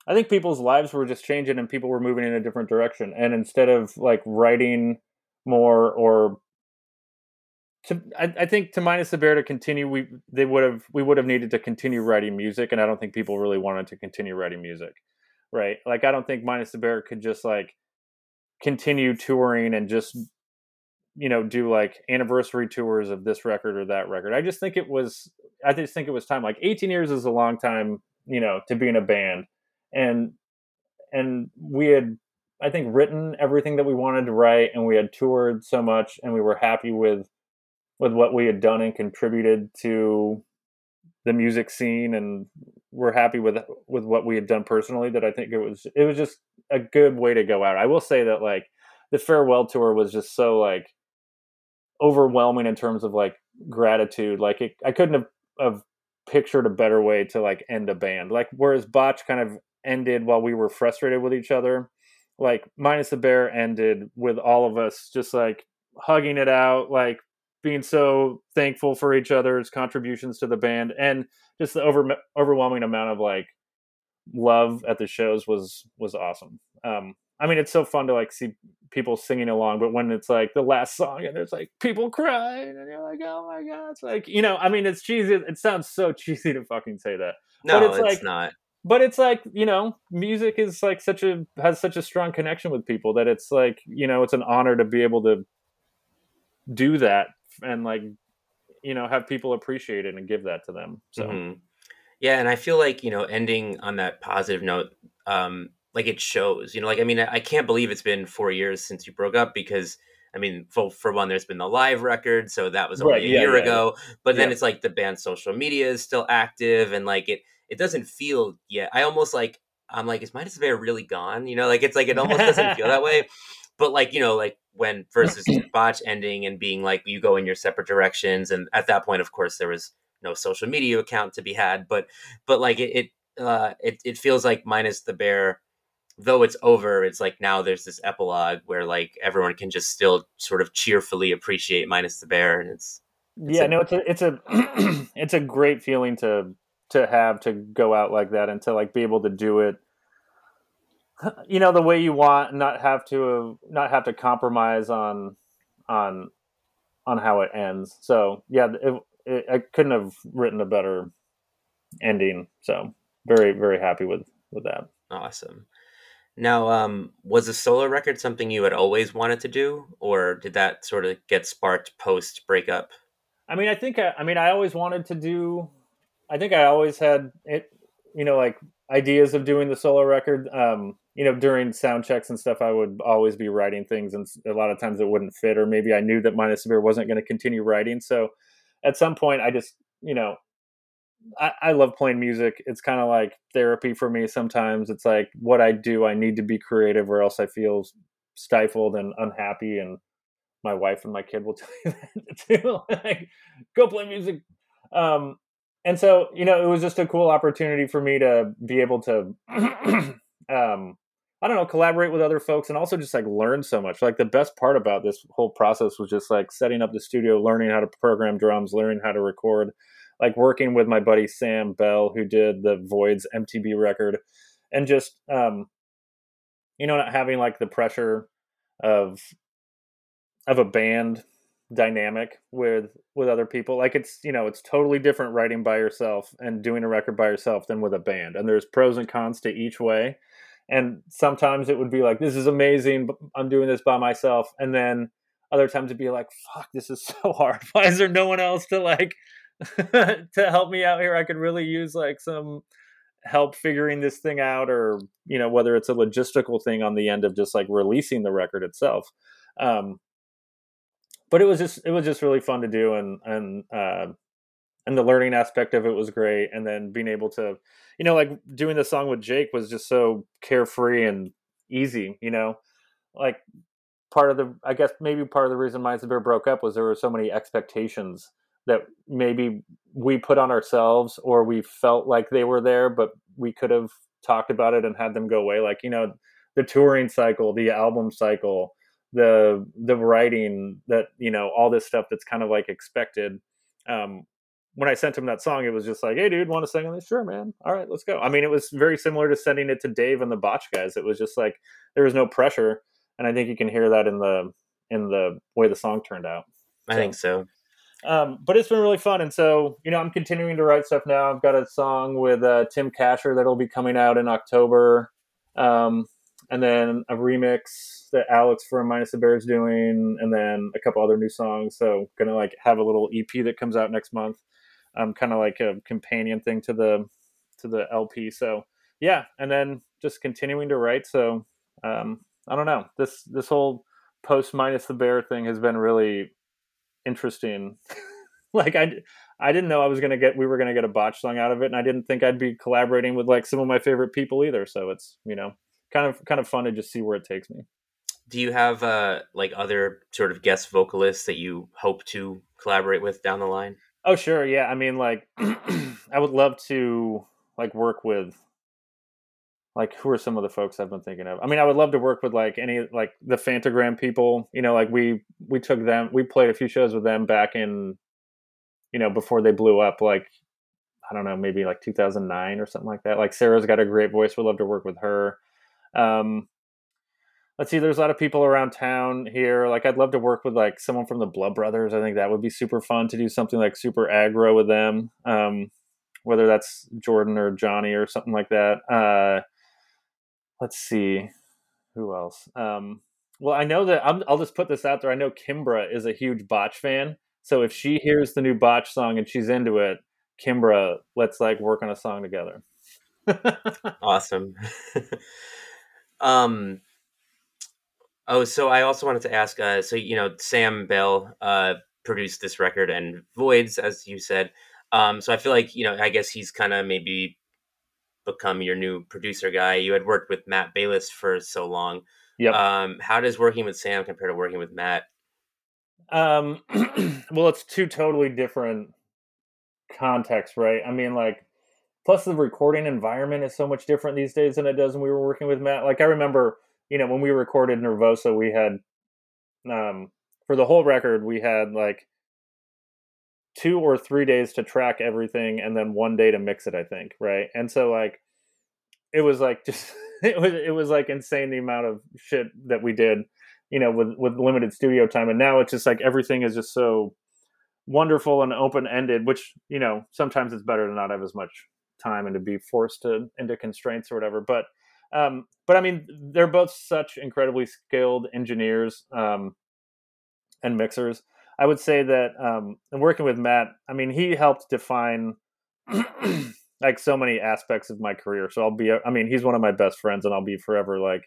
I think people's lives were just changing and people were moving in a different direction. And instead of like writing more or to I, I, think to minus the bear to continue we they would have we would have needed to continue writing music and i don't think people really wanted to continue writing music right? Like i don't think minus the bear could just like continue touring and just you know do like anniversary tours of this record or that record. I just think it was i just think it was time. Like 18 years is a long time you know to be in a band. And and we had i think written everything that we wanted to write and we had toured so much and we were happy with with what we had done and contributed to the music scene and we're happy with with what we had done personally that I think it was it was just a good way to go out. I will say that like the farewell tour was just so like overwhelming in terms of like gratitude. Like it, I couldn't have, have pictured a better way to like end a band. Like whereas Botch kind of ended while we were frustrated with each other, like minus the bear ended with all of us just like hugging it out, like being so thankful for each other's contributions to the band and just the over, overwhelming amount of like love at the shows was was awesome. Um, I mean, it's so fun to like see people singing along, but when it's like the last song and there's like people crying and you're like, oh my god, it's like you know, I mean, it's cheesy. It sounds so cheesy to fucking say that. No, but it's, it's like, not. But it's like you know, music is like such a has such a strong connection with people that it's like you know, it's an honor to be able to do that and like you know have people appreciate it and give that to them so mm-hmm. yeah and i feel like you know ending on that positive note um like it shows you know like i mean i can't believe it's been four years since you broke up because I mean, for, for one, there's been the live record, so that was only right, a yeah, year yeah, ago. But then it's like the band's social media is still active, and like it, it doesn't feel yet. I almost like I'm like, is Minus Bear really gone? You know, like it's like it almost doesn't feel that way. But like you know, like when versus botch ending and being like you go in your separate directions. And at that point of course there was no social media account to be had but but like it it uh it, it feels like minus the bear though it's over it's like now there's this epilogue where like everyone can just still sort of cheerfully appreciate minus the bear and it's, it's yeah a, no it's a it's a it's a great feeling to to have to go out like that and to like be able to do it you know the way you want not have to not have to compromise on on on how it ends. So yeah it, it, i couldn't have written a better ending. So very very happy with with that. Awesome. Now um was a solo record something you had always wanted to do or did that sort of get sparked post breakup? I mean i think I, I mean i always wanted to do i think i always had it you know like ideas of doing the solo record. Um you know, during sound checks and stuff, I would always be writing things, and a lot of times it wouldn't fit, or maybe I knew that Minus the Bear wasn't going to continue writing. So at some point, I just, you know, I, I love playing music. It's kind of like therapy for me sometimes. It's like what I do, I need to be creative, or else I feel stifled and unhappy. And my wife and my kid will tell you that too. like, go play music. Um, and so, you know, it was just a cool opportunity for me to be able to um, I don't know, collaborate with other folks and also just like learn so much. Like the best part about this whole process was just like setting up the studio, learning how to program drums, learning how to record, like working with my buddy Sam Bell, who did the Void's MTB record, and just um, you know, not having like the pressure of of a band dynamic with with other people. Like it's you know it's totally different writing by yourself and doing a record by yourself than with a band. And there's pros and cons to each way and sometimes it would be like this is amazing i'm doing this by myself. And then other times it'd be like fuck this is so hard. Why is there no one else to like to help me out here? I could really use like some help figuring this thing out or you know whether it's a logistical thing on the end of just like releasing the record itself. Um but it was just it was just really fun to do and and uh, and the learning aspect of it was great and then being able to you know like doing the song with jake was just so carefree and easy you know? Like part of the i guess maybe part of the reason minus the bear broke up was there were so many expectations that maybe we put on ourselves or we felt like they were there but we could have talked about it and had them go away. Like you know the touring cycle the album cycle the the writing that you know all this stuff that's kind of like expected um when i sent him that song it was just like hey dude want to sing on this sure man. All right let's go. I mean it was very similar to sending it to dave and the botch guys. It was just like there was no pressure and i think you can hear that in the in the way the song turned out. I so, think so. um, but it's been really fun and so you know i'm continuing to write stuff now. I've got a song with uh, tim kasher that'll be coming out in october um, and then a remix that Alex from Minus the Bears is doing, and then a couple other new songs. So gonna like have a little EP that comes out next month. Um, kind of like a companion thing to the to the LP. So yeah, and then just continuing to write. So um, I don't know this this whole post Minus the Bear thing has been really interesting. like I I didn't know I was gonna get we were gonna get a botch song out of it, and I didn't think I'd be collaborating with like some of my favorite people either. So it's you know kind of kind of fun to just see where it takes me. Do you have uh, like other sort of guest vocalists that you hope to collaborate with down the line? Oh sure, yeah. I mean, like, I would love to like work with like who are some of the folks I've been thinking of? I mean, I would love to work with like any like the Phantogram people. You know, like we we took them, we played a few shows with them back in, you know, before they blew up. Like I don't know, maybe like 2009 or something like that. Like Sarah's got a great voice. We'd love to work with her. Um, let's see, there's a lot of people around town here. Like, I'd love to work with like someone from the Blood Brothers. I think that would be super fun to do something like super aggro with them. Um, whether that's Jordan or Johnny or something like that. Uh, let's see, who else? Um, well, I know that i will just put this out there. I know Kimbra is a huge Botch fan. So if she hears the new Botch song and she's into it, Kimbra, let's like work on a song together. awesome. Um, oh, so I also wanted to ask. Uh, so you know, Sam Bell uh, produced this record and Voids, as you said. Um, so I feel like you know, I guess he's kind of maybe become your new producer guy. You had worked with Matt Bayles for so long. Yep. Um, how does working with Sam compare to working with Matt? Um, well, it's two totally different contexts, right? I mean, like plus the recording environment is so much different these days than it does when we were working with Matt. Like I remember, you know, when we recorded Nervoso, we had um for the whole record we had like two or three days to track everything and then one day to mix it, I think, right? And so like it was like just it was it was like insane the amount of shit that we did, you know, with with limited studio time. And now it's just like everything is just so wonderful and open ended, which, you know, sometimes it's better to not have as much time and to be forced to into constraints or whatever. But um, but I mean, they're both such incredibly skilled engineers um, and mixers. I would say that um, and working with Matt, I mean, he helped define like so many aspects of my career. So I'll be, I mean, he's one of my best friends, and I'll be forever like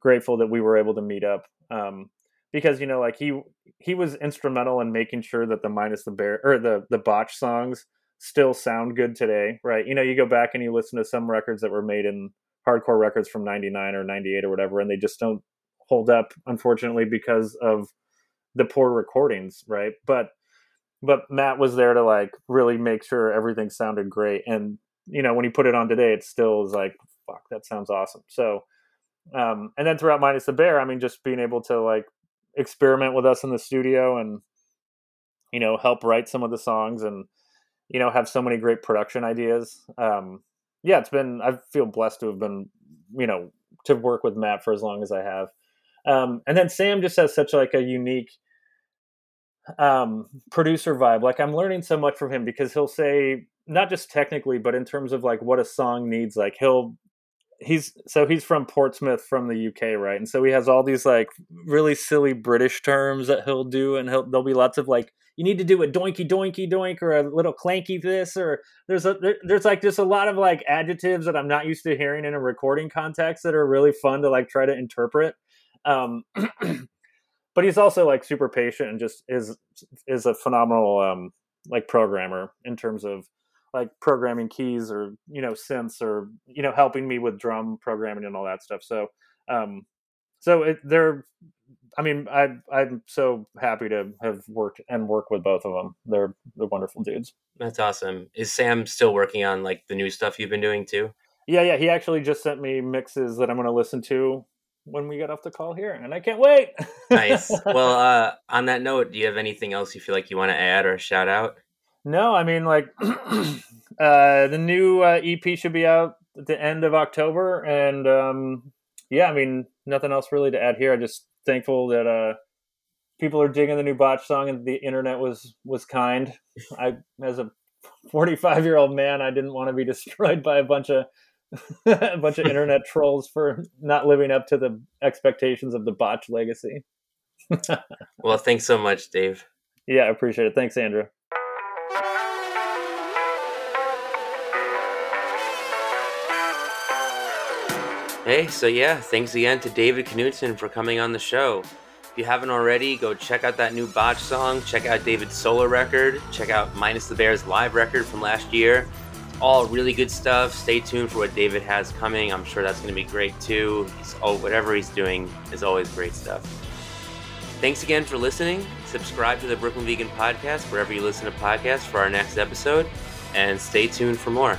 grateful that we were able to meet up. Um, because you know, like he he was instrumental in making sure that the minus the bear or the the botch songs still sound good today, right? You know, you go back and you listen to some records that were made in hardcore records from 99 or 98 or whatever, and they just don't hold up, unfortunately, because of the poor recordings, right? But but Matt was there to like really make sure everything sounded great. And, you know, when he put it on today, it still is like, fuck, that sounds awesome. So um and then throughout Minus the Bear, I mean just being able to like experiment with us in the studio and you know help write some of the songs and you know have so many great production ideas um yeah it's been i feel blessed to have been you know to work with Matt for as long as I have. Um, and then Sam just has such like a unique um, producer vibe. Like I'm learning so much from him because he'll say not just technically, but in terms of like what a song needs. Like he'll he's so he's from Portsmouth from the UK, right? And so he has all these like really silly British terms that he'll do, and he'll there'll be lots of like you need to do a doinky doinky doink or a little clanky this or there's a there, there's like just a lot of like adjectives that I'm not used to hearing in a recording context that are really fun to like try to interpret. Um, but he's also like super patient and just is is a phenomenal um, like programmer in terms of like programming keys or you know synths or you know helping me with drum programming and all that stuff. So um, so it, they're I mean I I'm so happy to have worked and work with both of them. They're they're wonderful dudes. That's awesome. Is Sam still working on like the new stuff you've been doing too? Yeah, yeah. He actually just sent me mixes that I'm going to listen to when we get off the call here, and I can't wait. nice. Well, uh, on that note, do you have anything else you feel like you want to add or shout out? No, I mean like uh, the new uh, EP should be out at the end of October, and um, yeah, I mean nothing else really to add here. I'm just thankful that uh, people are digging the new Botch song, and the internet was was kind. I, as a 45 year old man, I didn't want to be destroyed by a bunch of a bunch of internet trolls for not living up to the expectations of the Botch legacy. well, thanks so much, Dave. Yeah, I appreciate it. Thanks, Andrew. Hey, so yeah, thanks again to David Knudson for coming on the show. If you haven't already, go check out that new Botch song, check out David's solo record, check out Minus the Bears live record from last year It's all really good stuff. Stay tuned for what David has coming. I'm sure that's going to be great too. He's, oh, whatever he's doing is always great stuff. Thanks again for listening. Subscribe to the Brooklyn Vegan Podcast wherever you listen to podcasts for our next episode, and stay tuned for more.